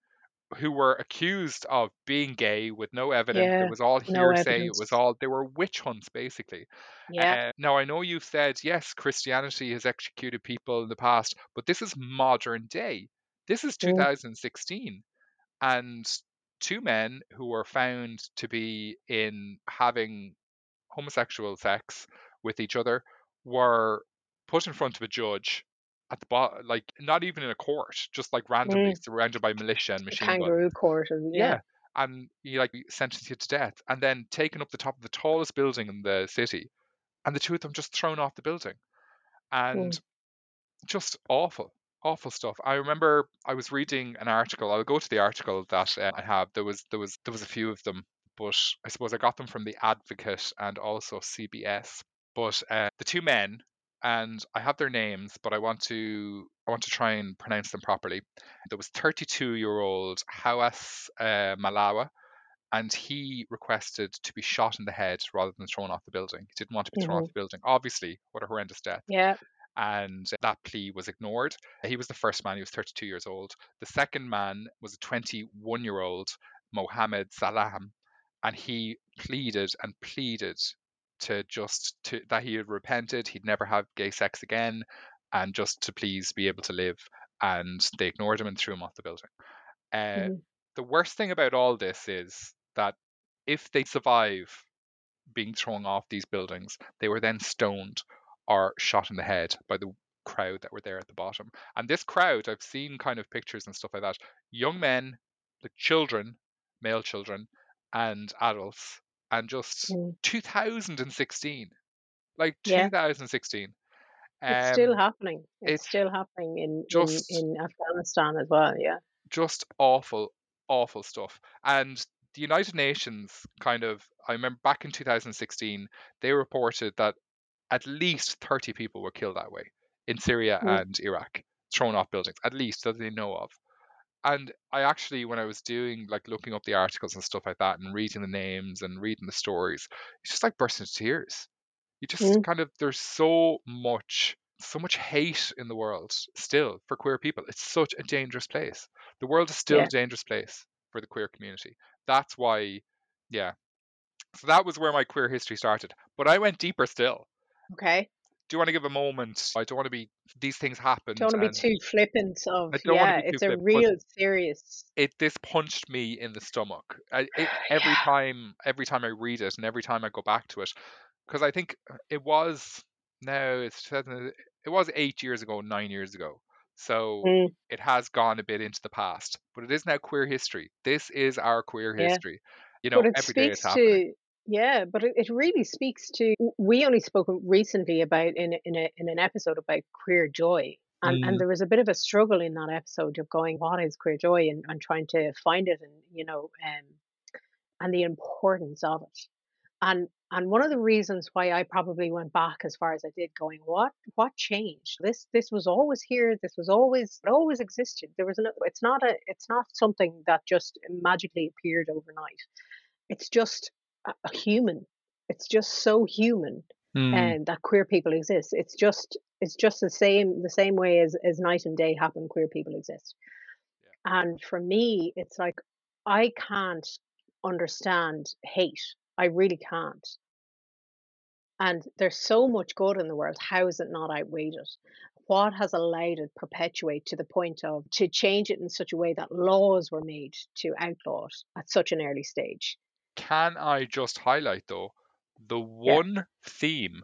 who were accused of being gay with no evidence. It was all No hearsay. It was all, they were witch hunts basically. Yeah. Uh, now, I know you've said, yes, Christianity has executed people in the past, but this is modern day. This is Mm. 2016. And two men who were found to be in having homosexual sex with each other were put in front of a judge at the bottom, like not even in a court, just like randomly Mm. surrounded by militia and machine kangaroo court. And, Yeah. yeah. And you like sentenced you to death and then taken up the top of the tallest building in the city and the two of them just thrown off the building. And Mm. just awful, awful stuff. I remember I was reading an article. I'll go to the article that uh, I have. There was there was there was a few of them, but I suppose I got them from the Advocate and also CBS. But uh, the two men, and I have their names, but I want to I want to try and pronounce them properly. There was 32 year old Hawas uh, Malawa. And he requested to be shot in the head rather than thrown off the building. He didn't want to be thrown hmm off the building. Obviously, what a horrendous death Yeah. and that plea was ignored. He was the first man, he was 32 years old. The second man was a 21 year old, Mohammed Salam, and he pleaded and pleaded to just to that he had repented, he'd never have gay sex again, and just to please be able to live. And they ignored him and threw him off the building. Uh, Mm-hmm. The worst thing about all this is that if they survive being thrown off these buildings, they were then stoned or shot in the head by the crowd that were there at the bottom. And this crowd, I've seen kind of pictures and stuff like that. Young men, like children, male children, and adults, and just Mm. 2016, like Yeah. 2016. It's still Um, happening. It's, it's still happening in, just- in in Afghanistan as well. Yeah. just awful, awful stuff. And the United Nations kind of, I remember back in 2016, they reported that at least 30 people were killed that way in Syria Mm. and Iraq, thrown off buildings, at least that they know of. And I actually, when I was doing like looking up the articles and stuff like that and reading the names and reading the stories, it's just like bursting into tears. You just Mm. kind of, there's so much, so much hate in the world still for queer people. It's such a dangerous place. The world is still Yeah. a dangerous place for the queer community. That's why, yeah. So that was where my queer history started. But I went deeper still. Okay. Do you want to give a moment? I don't want to be, these things happened. Don't want to be too flippant of I don't wanna yeah. It's a real serious. it this punched me in the stomach I, it, every Yeah. time every time i read it and every time i go back to it because i think it was now it's 2000 it was eight years ago nine years ago so Mm. it has gone a bit into the past but it is now queer history this is our queer Yeah. history you know every day it's happening to yeah but it, it really speaks to we only spoke recently about in a, in a in an episode about queer joy and Mm. and there was a bit of a struggle in that episode of going what is queer joy? and, and trying to find it and you know um and the importance of it. And and one of the reasons why I probably went back as far as I did going what what changed? This this was always here this was always it always existed. There was no it's not a it's not something that just magically appeared overnight. It's just human. It's just so human Mm. and that queer people exist. It's just it's just the same the same way as as night and day happen queer people exist. Yeah. and for me it's like i can't understand hate. I really can't. And there's so much good in the world. How is it not outweighed it? What has allowed it perpetuate to the point of to change it in such a way that laws were made to outlaw it at such an early stage can i just highlight though the one theme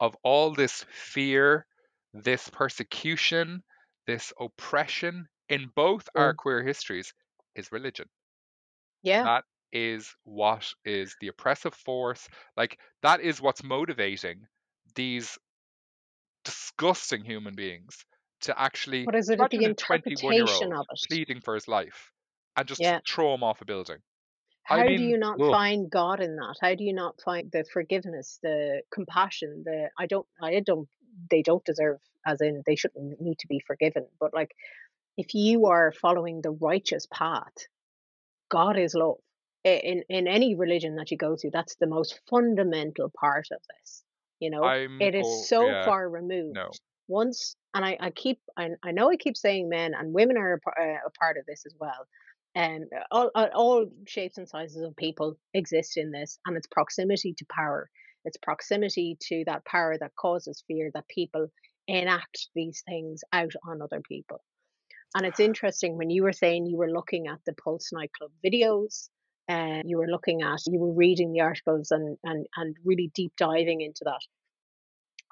of all this fear this persecution this oppression in both our Mm. queer histories is religion. Yeah. That is what is the oppressive force. Like that is what's motivating these disgusting human beings to actually what is it? The a 21 year interpretation of it. pleading for his life and just Yeah. throw him off a building How I do you not find God in that? How do you not find the forgiveness, the compassion, the I don't I don't they don't deserve as in they shouldn't need to be forgiven. But like if you are following the righteous path, God is love. In in any religion that you go to, that's the most fundamental part of this. You know, I'm it is go- so yeah, far removed. no Once, and I, I keep, I, I know I keep saying men and women are a, uh, a part of this as well. And all, all all shapes and sizes of people exist in this, and it's proximity to power. It's proximity to that power that causes fear that people enact these things out on other people. And it's interesting when you were saying you were looking at the Pulse nightclub videos, and you were looking at, you were reading the articles and and and really deep diving into that.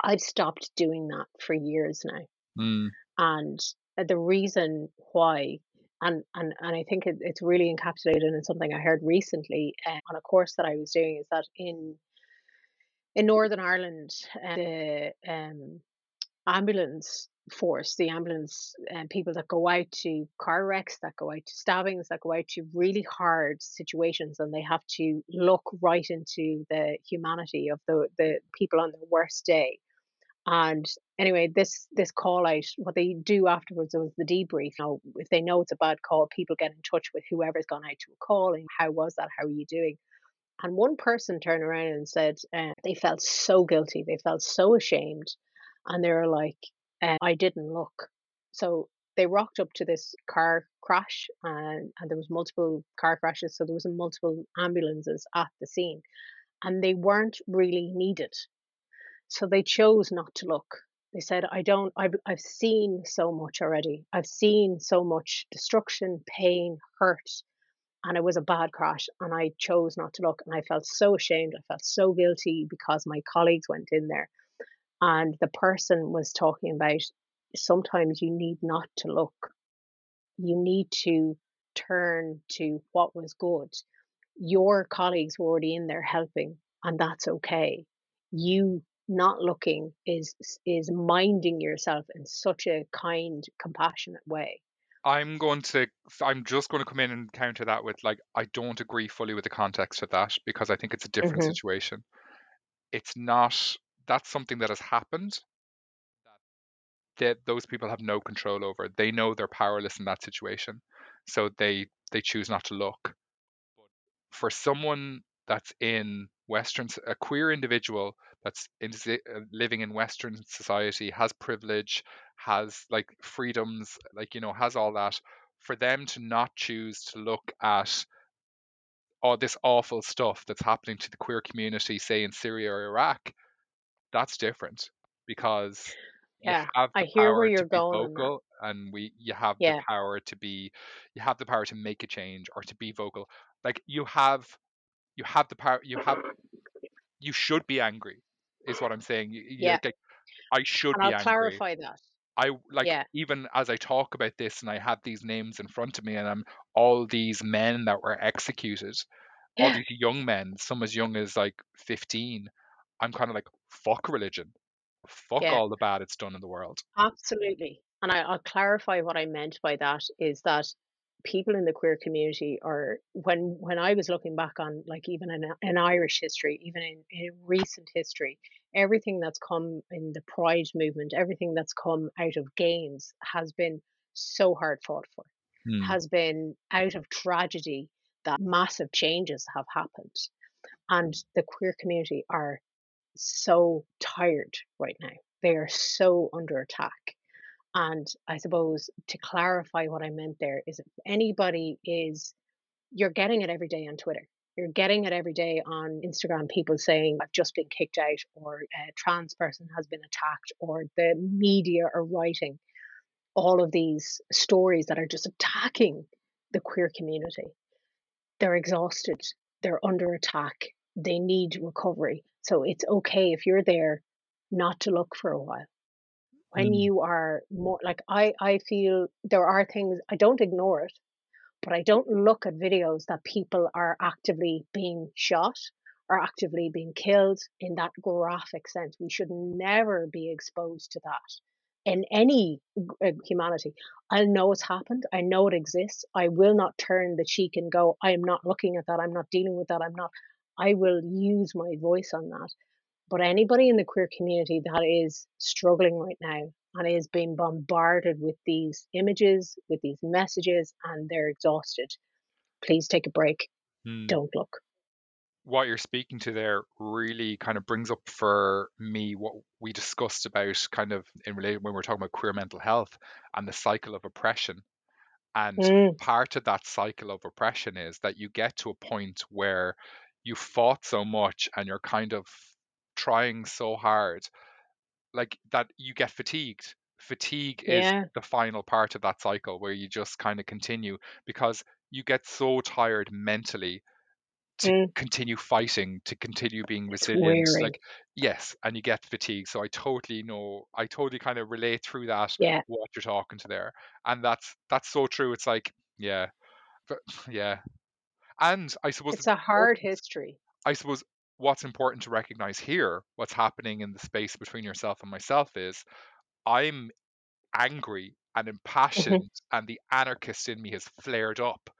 I've stopped doing that for years now Mm, and uh, the reason why and and and I think it, it's really encapsulated in something I heard recently uh, on a course that I was doing is that in in Northern Ireland uh, the um, ambulance force the ambulance uh, people that go out to car wrecks that go out to stabbings that go out to really hard situations and they have to look right into the humanity of the the people on their worst day and anyway, this this call out, what they do afterwards was the debrief. Now, if they know it's a bad call, people get in touch with whoever's gone out to a call and how was that? How are you doing? And one person turned around and said uh, they felt so guilty, they felt so ashamed, and they were like, uh, I didn't look. So they rocked up to this car crash and, and there was multiple car crashes so there was multiple ambulances at the scene and they weren't really needed so they chose not to look they said i don't I've, I've seen so much already i've seen so much destruction pain hurt and it was a bad crash and i chose not to look and i felt so ashamed i felt so guilty because my colleagues went in there and the person was talking about sometimes you need not to look. You need to turn to what was good. Your colleagues were already in there helping, and that's okay. You not looking is is minding yourself in such a kind, compassionate way. I'm going to I'm just going to come in and counter that with like I don't agree fully with the context of that because I think it's a different Mhm. situation. It's not that's something that has happened that those people have no control over. They know they're powerless in that situation, so they they choose not to look. For someone that's in Western, a queer individual that's in, uh, living in Western society has privilege, has like freedoms, like you know, has all that. For them to not choose to look at all this awful stuff that's happening to the queer community, say in Syria or Iraq, that's different because Yeah, you have I hear where you're to be going vocal and we you have Yeah. the power to be you have the power to make a change or to be vocal like you have you have the power you have you should be angry is what i'm saying you, Yeah. like, i should And be I'll angry clarify that. i like Yeah. even as i talk about this and i have these names in front of me and i'm all these men that were executed all these young men some as young as like 15 i'm kind of like fuck religion fuck Yeah. all the bad it's done in the world Absolutely. And I, I'll clarify what I meant by that is that people in the queer community are when when I was looking back on like even in, in Irish history, even in, in recent history, everything that's come in the pride movement, everything that's come out of games has been so hard fought for, Hmm. has been out of tragedy that massive changes have happened. And the queer community are so tired right now. They are so under attack. And I suppose to clarify what I meant there is if anybody is, you're getting it every day on Twitter. You're getting it every day on Instagram, people saying, I've just been kicked out, or a trans person has been attacked, or the media are writing all of these stories that are just attacking the queer community. They're exhausted, they're under attack, they need recovery. So it's okay if you're there not to look for a while when Mm. you are more like I I feel there are things I don't ignore it, but I don't look at videos that people are actively being shot or actively being killed in that graphic sense. We should never be exposed to that in any uh, humanity. I know it's happened. I know it exists. I will not turn the cheek and go, I am not looking at that. I'm not dealing with that. I'm not. I will use my voice on that. But anybody in the queer community that is struggling right now and is being bombarded with these images, with these messages, and they're exhausted, please take a break. Hmm. Don't look. what you're speaking to there really kind of brings up for me what we discussed about kind of in relation when we're talking about queer mental health and the cycle of oppression. And Mm, part of that cycle of oppression is that you get to a point where you fought so much and you're kind of trying so hard, like that you get fatigued. Fatigue is yeah, the final part of that cycle where you just kind of continue because you get so tired mentally to mm, continue fighting, to continue being resilient. Like, yes, and you get fatigue. So I totally know, I totally kind of relate through that Yeah, what you're talking to there, and that's that's so true. It's like, yeah, but yeah, and I suppose it's a hard important. history. I suppose what's important to recognize here, what's happening in the space between yourself and myself is, I'm angry and Mhm. impassioned, and the anarchist in me has flared up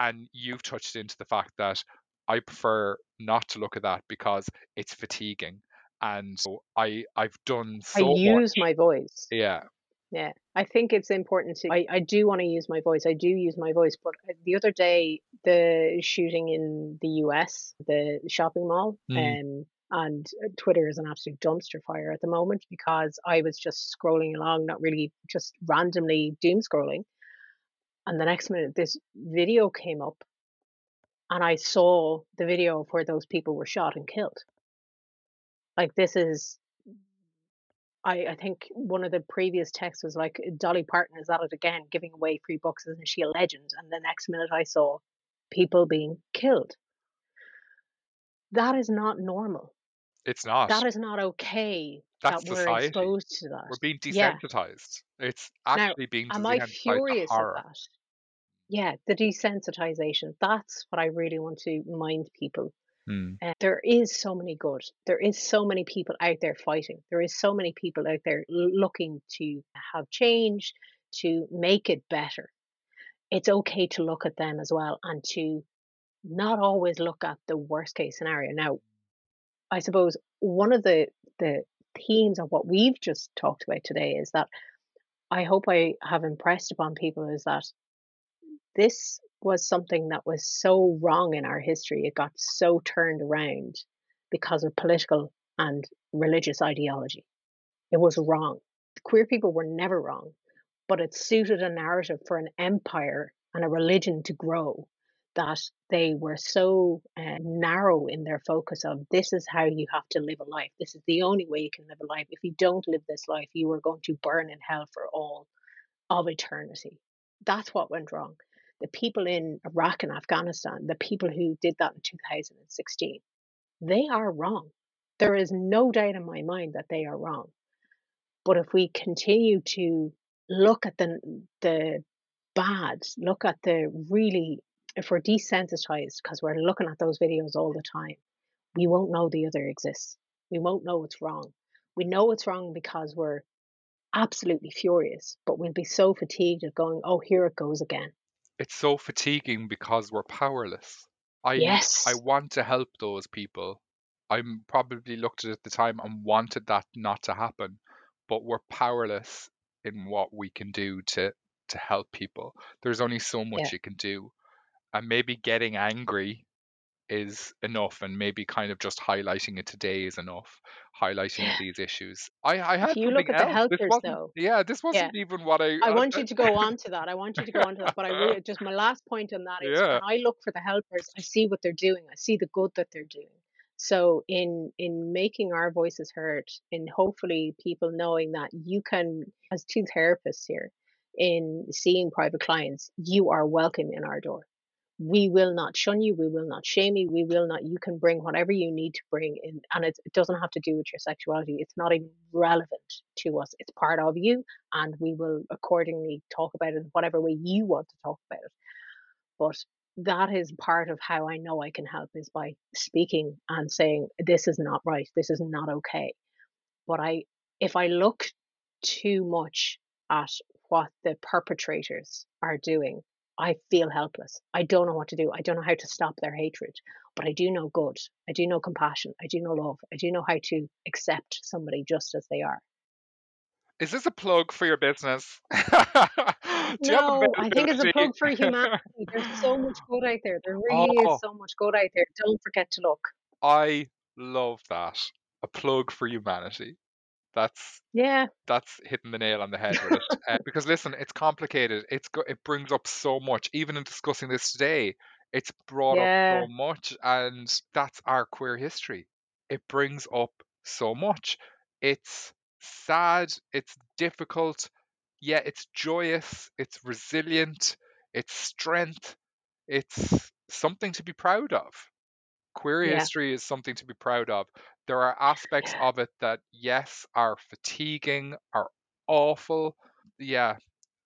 and you've touched into the fact that I prefer not to look at that because it's fatiguing, and so I I've done so I use much. my voice. Yeah, Yeah, I think it's important to. I, I do want to use my voice. I do use my voice. But uh, the other day, the shooting in the US, the shopping mall, Mm. um, And uh, Twitter is an absolute dumpster fire at the moment because I was just scrolling along, not really just randomly doom scrolling. And the next minute, this video came up, and I saw the video of where those people were shot and killed. Like, this is I, I think one of the previous texts was like Dolly Parton is at it again, giving away free books, isn't she a legend? And the next minute I saw people being killed. That is not normal. It's not. That is not okay That's that we're society. exposed to that. We're being Yeah. desensitized. It's Now, actually being am I furious at horror. that? Yeah, the desensitization. That's what I really want to mind people. Uh, there is so many good. There is so many people out there fighting. There is so many people out there looking to have change, to make it better. It's okay to look at them as well and to not always look at the worst case scenario. Now, I suppose one of the the themes of what we've just talked about today is that I hope I have impressed upon people is that this was something that was so wrong in our history. It got so turned around because of political and religious ideology. It was wrong. Queer people were never wrong, but it suited a narrative for an empire and a religion to grow that they were so uh, narrow in their focus of this is how you have to live a life. This is the only way you can live a life. If you don't live this life, you are going to burn in hell for all of eternity. That's what went wrong. The people in Iraq and Afghanistan, the people who did that in 2016, they are wrong. There is no doubt in my mind that they are wrong. But if we continue to look at the the bad, look at the really, if we're desensitized because we're looking at those videos all the time, we won't know the other exists. We won't know it's wrong. We know it's wrong because we're absolutely furious, but we'll be so fatigued of going, oh, here it goes again. It's so fatiguing because we're powerless. I I want to help those people. I'm probably looked at it at the time and wanted that not to happen, but we're powerless in what we can do to to help people. There's only so much Yeah. you can do, and maybe getting angry is enough, and maybe kind of just highlighting it today is enough. Highlighting Yeah. these issues. I I had If you look at the else. This helpers, though, Yeah, this wasn't even what I. I I- want you to go on to that. I want you to go on to that. But I really, just my last point on that is Yeah. when I look for the helpers, I see what they're doing. I see the good that they're doing. So in in making our voices heard, in hopefully people knowing that you can, as two therapists here, in seeing private clients, you are welcome in our door. We will not shun you. We will not shame you. We will not. You can bring whatever you need to bring in, and it, it doesn't have to do with your sexuality. It's not even relevant to us. It's part of you, and we will accordingly talk about it in whatever way you want to talk about it. But that is part of how I know I can help is by speaking and saying this is not right. This is not okay. But I, if I look too much at what the perpetrators are doing, I feel helpless. I don't know what to do. I don't know how to stop their hatred, but I do know good. I do know compassion. I do know love. I do know how to accept somebody just as they are. Is this a plug for your business? Do you have No, I think it's a plug for humanity. There's so much good out there. There really Oh. is so much good out there. Don't forget to look. I love that. A plug for humanity. That's Yeah, that's hitting the nail on the head with it. Uh, because listen, it's complicated. It's go- it brings up so much. Even in discussing this today, it's brought Yeah. up so much, and that's our queer history. It brings up so much. It's sad. It's difficult. Yeah, it's joyous. It's resilient. It's strength. It's something to be proud of. Queer Yeah. history is something to be proud of. There are aspects Yeah. of it that, yes, are fatiguing, are awful. Yeah.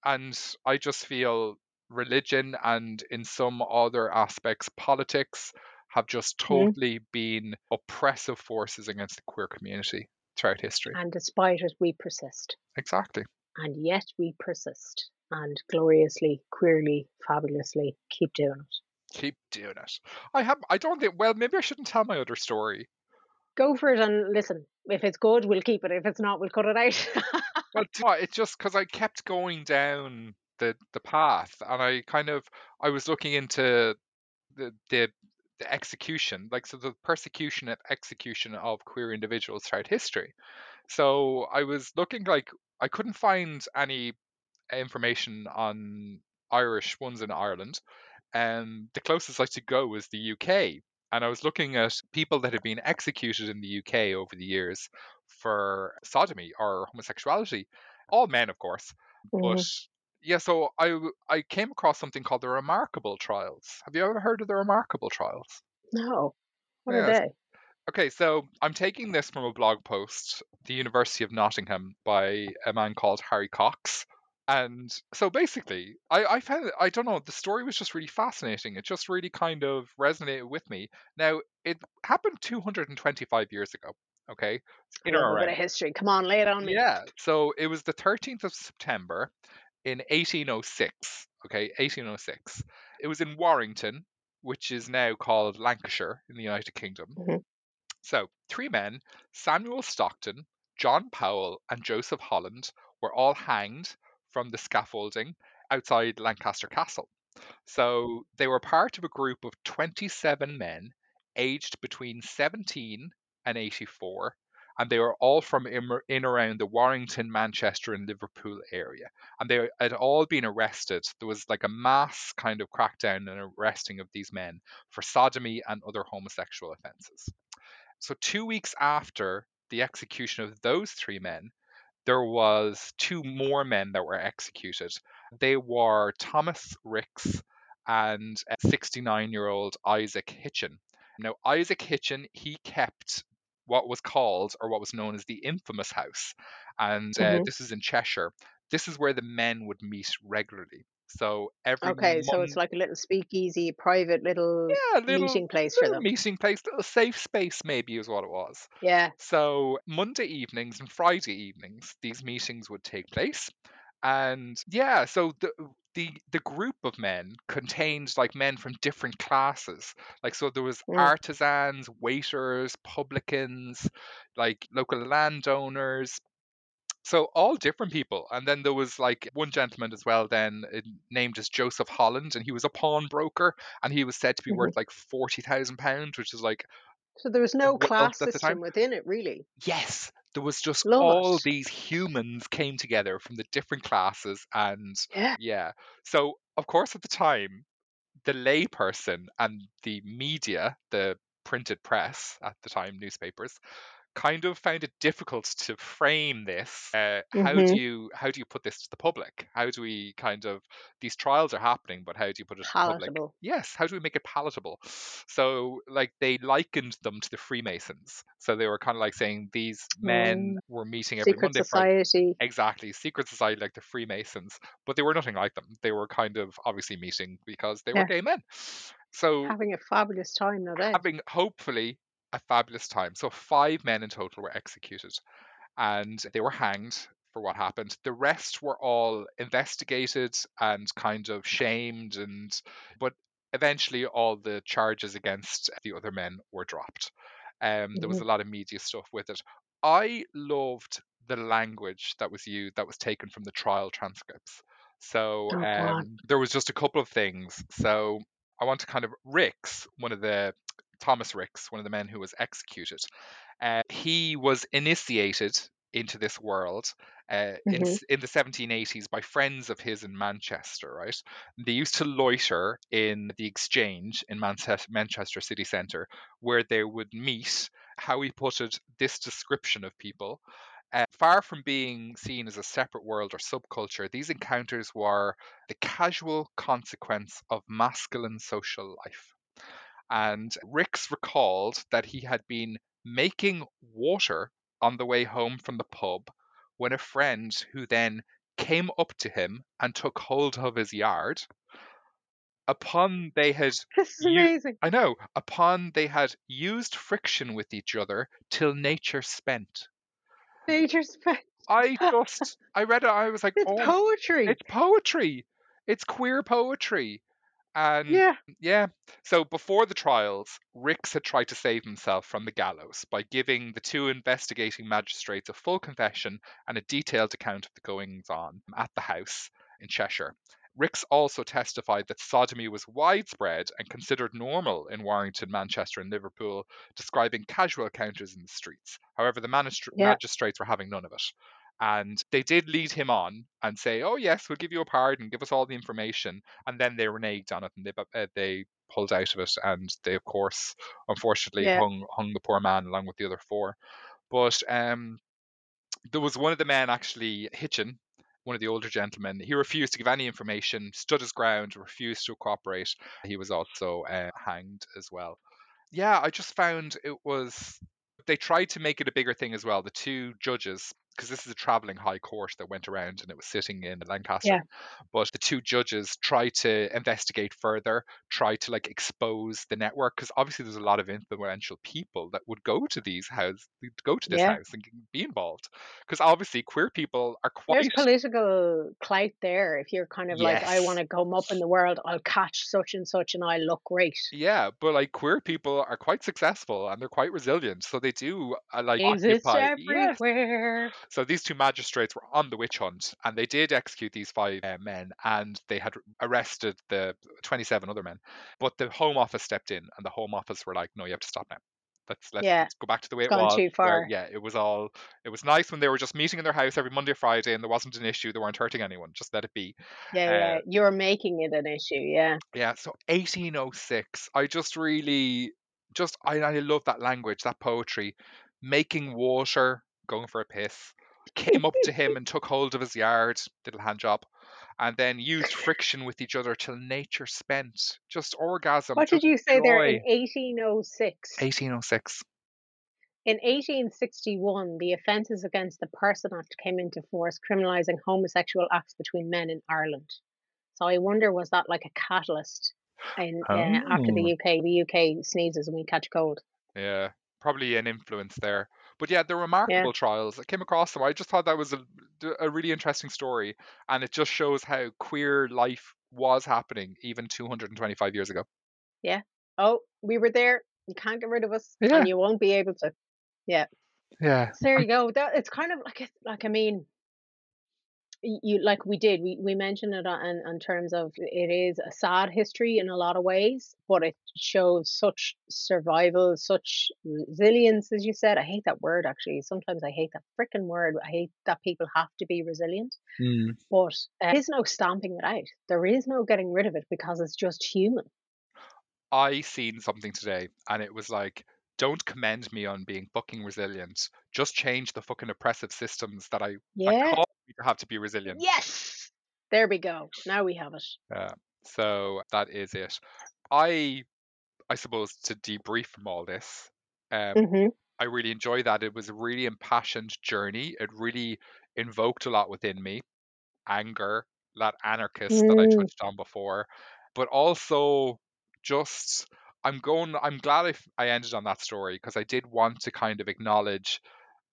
And I just feel religion and in some other aspects, politics have just Mhm. totally been oppressive forces against the queer community throughout history. And despite it, we persist. Exactly. And yet we persist. And gloriously, queerly, fabulously keep doing it. Keep doing it. I have I don't think well, maybe I shouldn't tell my other story. Go for it and listen. If it's good, we'll keep it. If it's not, we'll cut it out. Well, do you know what, it's just because I kept going down the the path, and I kind of I was looking into the the the execution, like so the persecution and execution of queer individuals throughout history. So I was looking like I couldn't find any information on Irish ones in Ireland. And the closest I could go was the UK. And I was looking at people that had been executed in the UK over the years for sodomy or homosexuality. All men, of course. Mhm. But yeah, so I I came across something called the Remarkable Trials. Have you ever heard of the Remarkable Trials? No. What are they? Okay, so I'm taking this from a blog post, The University of Nottingham, by a man called Harry Cocks. And so basically, I, I found I don't know, the story was just really fascinating. It just really kind of resonated with me. Now, it happened 225 years ago, okay? In a bit of history. Come on, lay it on me. Yeah, so it was the 13th of September in 1806, okay? 1806. It was in Warrington, which is now called Lancashire in the United Kingdom. Mhm. So, three men, Samuel Stockton, John Powell, and Joseph Holland, were all hanged from the scaffolding outside Lancaster Castle. So, they were part of a group of 27 men aged between 17 and 84, and they were all from in, in around the Warrington, Manchester, and Liverpool area. And they had all been arrested. There was like a mass kind of crackdown and arresting of these men for sodomy and other homosexual offences. So, two weeks after the execution of those three men, there was two more men that were executed. They were Thomas Ricks and 69-year-old Isaac Hitchin. Now, Isaac Hitchin, he kept what was called or what was known as the infamous house, and uh, Mhm. this is in Cheshire. This is where the men would meet regularly. So every Okay, so it's like a little speakeasy, private little yeah, little, meeting place for little them. meeting place, little safe space, maybe is what it was. Yeah. So Monday evenings and Friday evenings, these meetings would take place. And yeah, so the the the group of men contained like men from different classes. Like so there was Mm. artisans, waiters, publicans, like local landowners. So all different people. And then there was like one gentleman as well then uh, named as Joseph Holland and he was a pawnbroker and he was said to be Mhm. worth like 40,000 pounds, which is like So there was no class system within it, really. Yes, there was just Love all it. these humans came together from the different classes, and Yeah. yeah. So, of course, at the time, the layperson and the media, the printed press at the time, newspapers, kind of found it difficult to frame this. Uh, How Mhm. do you how do you put this to the public? How do we kind of these trials are happening, but how do you put it to the public? Yes, how do we make it palatable? So, like, they likened them to the Freemasons. So they were kind of like saying these men Mm. were meeting every Secret Monday, Friday. society. Exactly, secret society like the Freemasons, but they were nothing like them. They were kind of obviously meeting because they were gay men. So Having a fabulous time, no doubt. having hopefully a fabulous time. So five men in total were executed, and they were hanged for what happened. The rest were all investigated and kind of shamed, and but eventually all the charges against the other men were dropped. Um, there was Mhm. a lot of media stuff with it. I loved the language that was used, that was taken from the trial transcripts. So Oh, um, there was just a couple of things. So I want to kind of Ricks, one of the Thomas Ricks, one of the men who was executed. Uh, he was initiated into this world uh, in, Mhm. s- in the 1780s by friends of his in Manchester, right? They used to loiter in the exchange in Manchester, Manchester city centre where they would meet, how he put it, this description of people. Uh, far from being seen as a separate world or subculture, these encounters were the casual consequence of masculine social life. And Ricks recalled that he had been making water on the way home from the pub when a friend who then came up to him and took hold of his yard. Upon they had This is amazing. I know. Upon they had used friction with each other till nature spent. Nature's best. I just, I read it. I was like, It's oh, poetry. it's poetry. It's queer poetry. And yeah. yeah. so before the trials, Ricks had tried to save himself from the gallows by giving the two investigating magistrates a full confession and a detailed account of the goings on at the house in Cheshire. Ricks also testified that sodomy was widespread and considered normal in Warrington, Manchester, and Liverpool, describing casual encounters in the streets. However, the Yeah. magistrates were having none of it. And they did lead him on and say, "Oh yes, we'll give you a pardon, give us all the information." And then they reneged on it and they uh, they pulled out of it, and they, of course, unfortunately, Yeah. hung hung the poor man along with the other four. But um, there was one of the men actually Hitchin, one of the older gentlemen. He refused to give any information, stood his ground, refused to cooperate. He was also uh, hanged as well. Yeah, I just found it was. They tried to make it a bigger thing as well. The two judges, because this is a traveling high court that went around and it was sitting in Lancaster. Yeah. But the two judges tried to investigate further, try to like expose the network, because obviously there's a lot of influential people that would go to these houses, go to this Yeah. house and be involved. Because obviously queer people are quite. There's political clout there. If you're kind of like, I want to come up in the world, I'll catch such and such, and I look great. Yeah, but like queer people are quite successful and they're quite resilient, so they do uh, like Exists occupy. Yes. So these two magistrates were on the witch hunt, and they did execute these five uh, men, and they had arrested the twenty-seven other men. But the Home Office stepped in, and the Home Office were like, "No, you have to stop now. Let's let's, Yeah. let's go back to the way It's it gone was." too where, far. yeah, it was all. It was nice when they were just meeting in their house every Monday, or Friday, and there wasn't an issue. They weren't hurting anyone. Just let it be. Yeah, Uh, yeah. You're making it an issue. Yeah. Yeah, so 1806. I just really, just I, I love that language, that poetry. Making water, going for a piss. Came up to him and took hold of his yard, little hand job, and then used friction with each other till nature spent. Just orgasm. What did you say there in 1806? 1806. In 1861, the Offences Against the Person Act came into force, criminalising homosexual acts between men in Ireland. So I wonder, was that like a catalyst in uh, after Oh. the UK? The UK sneezes and we catch cold. Yeah, probably an influence there. But yeah, they're remarkable trials. I came across them. I just thought that was a, a really interesting story, and it just shows how queer life was happening even 225 years ago. Yeah. Oh, we were there. You can't get rid of us, Yeah. and you won't be able to. Yeah. Yeah. So there you go. That it's kind of like like I mean, you like we did. We we mentioned it on in terms of it is a sad history in a lot of ways, but it shows such survival, such resilience, as you said. I hate that word actually. Sometimes I hate that freaking word. I hate that people have to be resilient, Mm. but uh, there is no stamping it out. There is no getting rid of it because it's just human. I seen something today, and it was like, don't commend me on being fucking resilient. Just change the fucking oppressive systems that I Yeah. cause to have to be resilient. Yes. There we go. Now we have it. Yeah. So that is it. I, I suppose, to debrief from all this, um, hmm I really enjoy that. It was a really impassioned journey. It really invoked a lot within me anger, that anarchist that I Mm. touched on before, but also just. I'm going. I'm glad I, f- I ended on that story because I did want to kind of acknowledge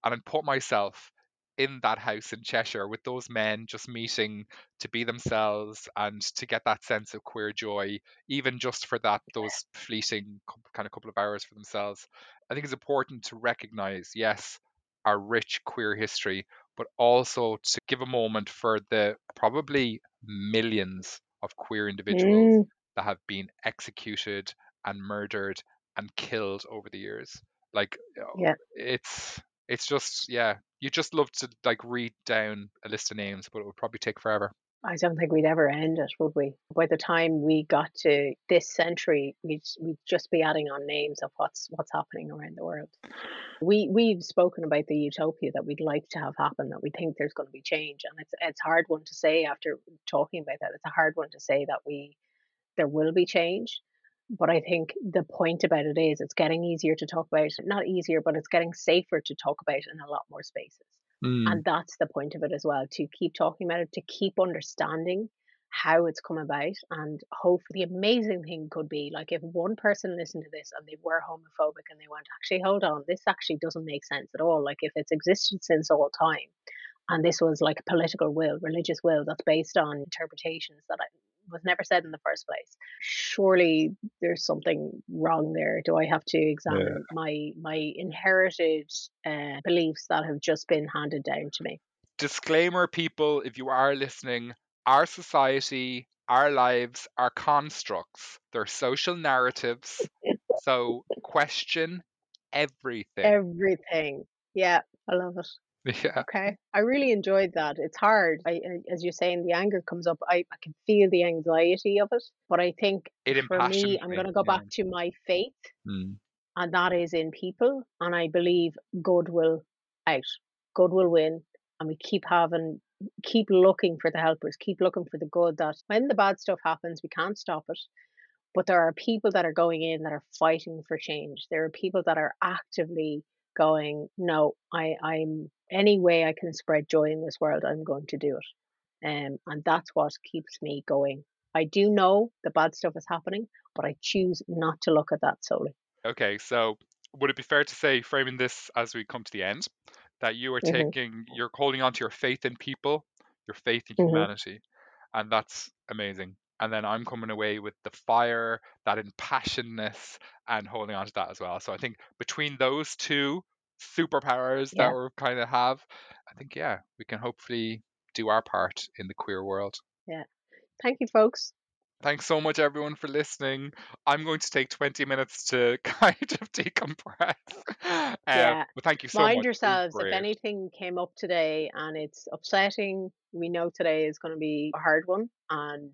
and put myself in that house in Cheshire with those men just meeting to be themselves and to get that sense of queer joy, even just for that those fleeting kind of couple of hours for themselves. I think it's important to recognize, yes, our rich queer history, but also to give a moment for the probably millions of queer individuals Mm. that have been executed and murdered and killed over the years. Like Yeah. it's it's just yeah, you just love to like read down a list of names, but it would probably take forever. I don't think we'd ever end it, would we? By the time we got to this century, we'd we'd just be adding on names of what's what's happening around the world. We we've spoken about the utopia that we'd like to have happen, that we think there's going to be change, and it's it's hard one to say after talking about that. It's a hard one to say that we there will be change. But I think the point about it is it's getting easier to talk about, not easier, but it's getting safer to talk about in a lot more spaces. Mm, And that's the point of it as well to keep talking about it, to keep understanding how it's come about. And hopefully, the amazing thing could be like if one person listened to this and they were homophobic and they went, actually, hold on, this actually doesn't make sense at all. Like if it's existed since all time and this was like a political will, religious will that's based on interpretations that I, was never said in the first place. Surely there's something wrong there. Do I have to examine my my inherited uh, beliefs that have just been handed down to me? Disclaimer, people, if you are listening, our society, our lives are constructs. They're social narratives. so question everything. Everything. Yeah, I love it. Yeah. Okay. I really enjoyed that. It's hard. I, as you're saying, the anger comes up. I, I can feel the anxiety of it. But I think It for me, I'm going to go yeah. back to my faith, Mm. and that is in people. And I believe good will out, good will win. And we keep having, keep looking for the helpers, keep looking for the good. That when the bad stuff happens, we can't stop it. But there are people that are going in that are fighting for change. There are people that are actively going, no, I, I'm any way I can spread joy in this world, I'm going to do it. Um, and that's what keeps me going. I do know the bad stuff is happening, but I choose not to look at that solely. Okay, so would it be fair to say, framing this as we come to the end, that you are Mhm. taking, you're holding on to your faith in people, your faith in Mhm. humanity, and that's amazing. And then I'm coming away with the fire, that impassionedness, and holding on to that as well. So I think between those two superpowers Yeah. that we kind of have, I think yeah, we can hopefully do our part in the queer world. Yeah. Thank you, folks. Thanks so much, everyone, for listening. I'm going to take 20 minutes to kind of decompress. Uh, Yeah. But thank you so much. Mind yourselves. If anything came up today and it's upsetting, we know today is going to be a hard one. And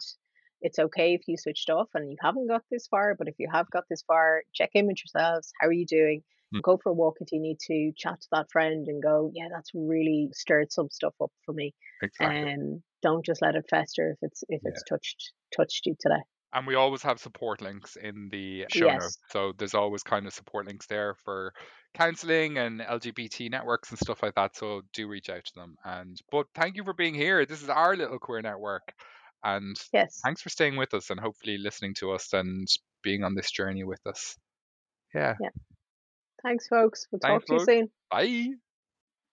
it's okay if you switched off and you haven't got this far. But if you have got this far, check in with yourselves. How are you doing? Mm. Go for a walk if you need to. Chat to that friend and go, yeah, that's really stirred some stuff up for me. Exactly. Um, don't just let it fester if it's if Yeah. it's touched touched you today. And we always have support links in the show Yes. notes. So there's always kind of support links there for counseling and LGBT networks and stuff like that. So do reach out to them. And but thank you for being here. This is our little queer network. And Yes. thanks for staying with us and hopefully listening to us and being on this journey with us. Yeah. Yeah. Thanks, folks. We'll Thanks, talk to you soon. Bye.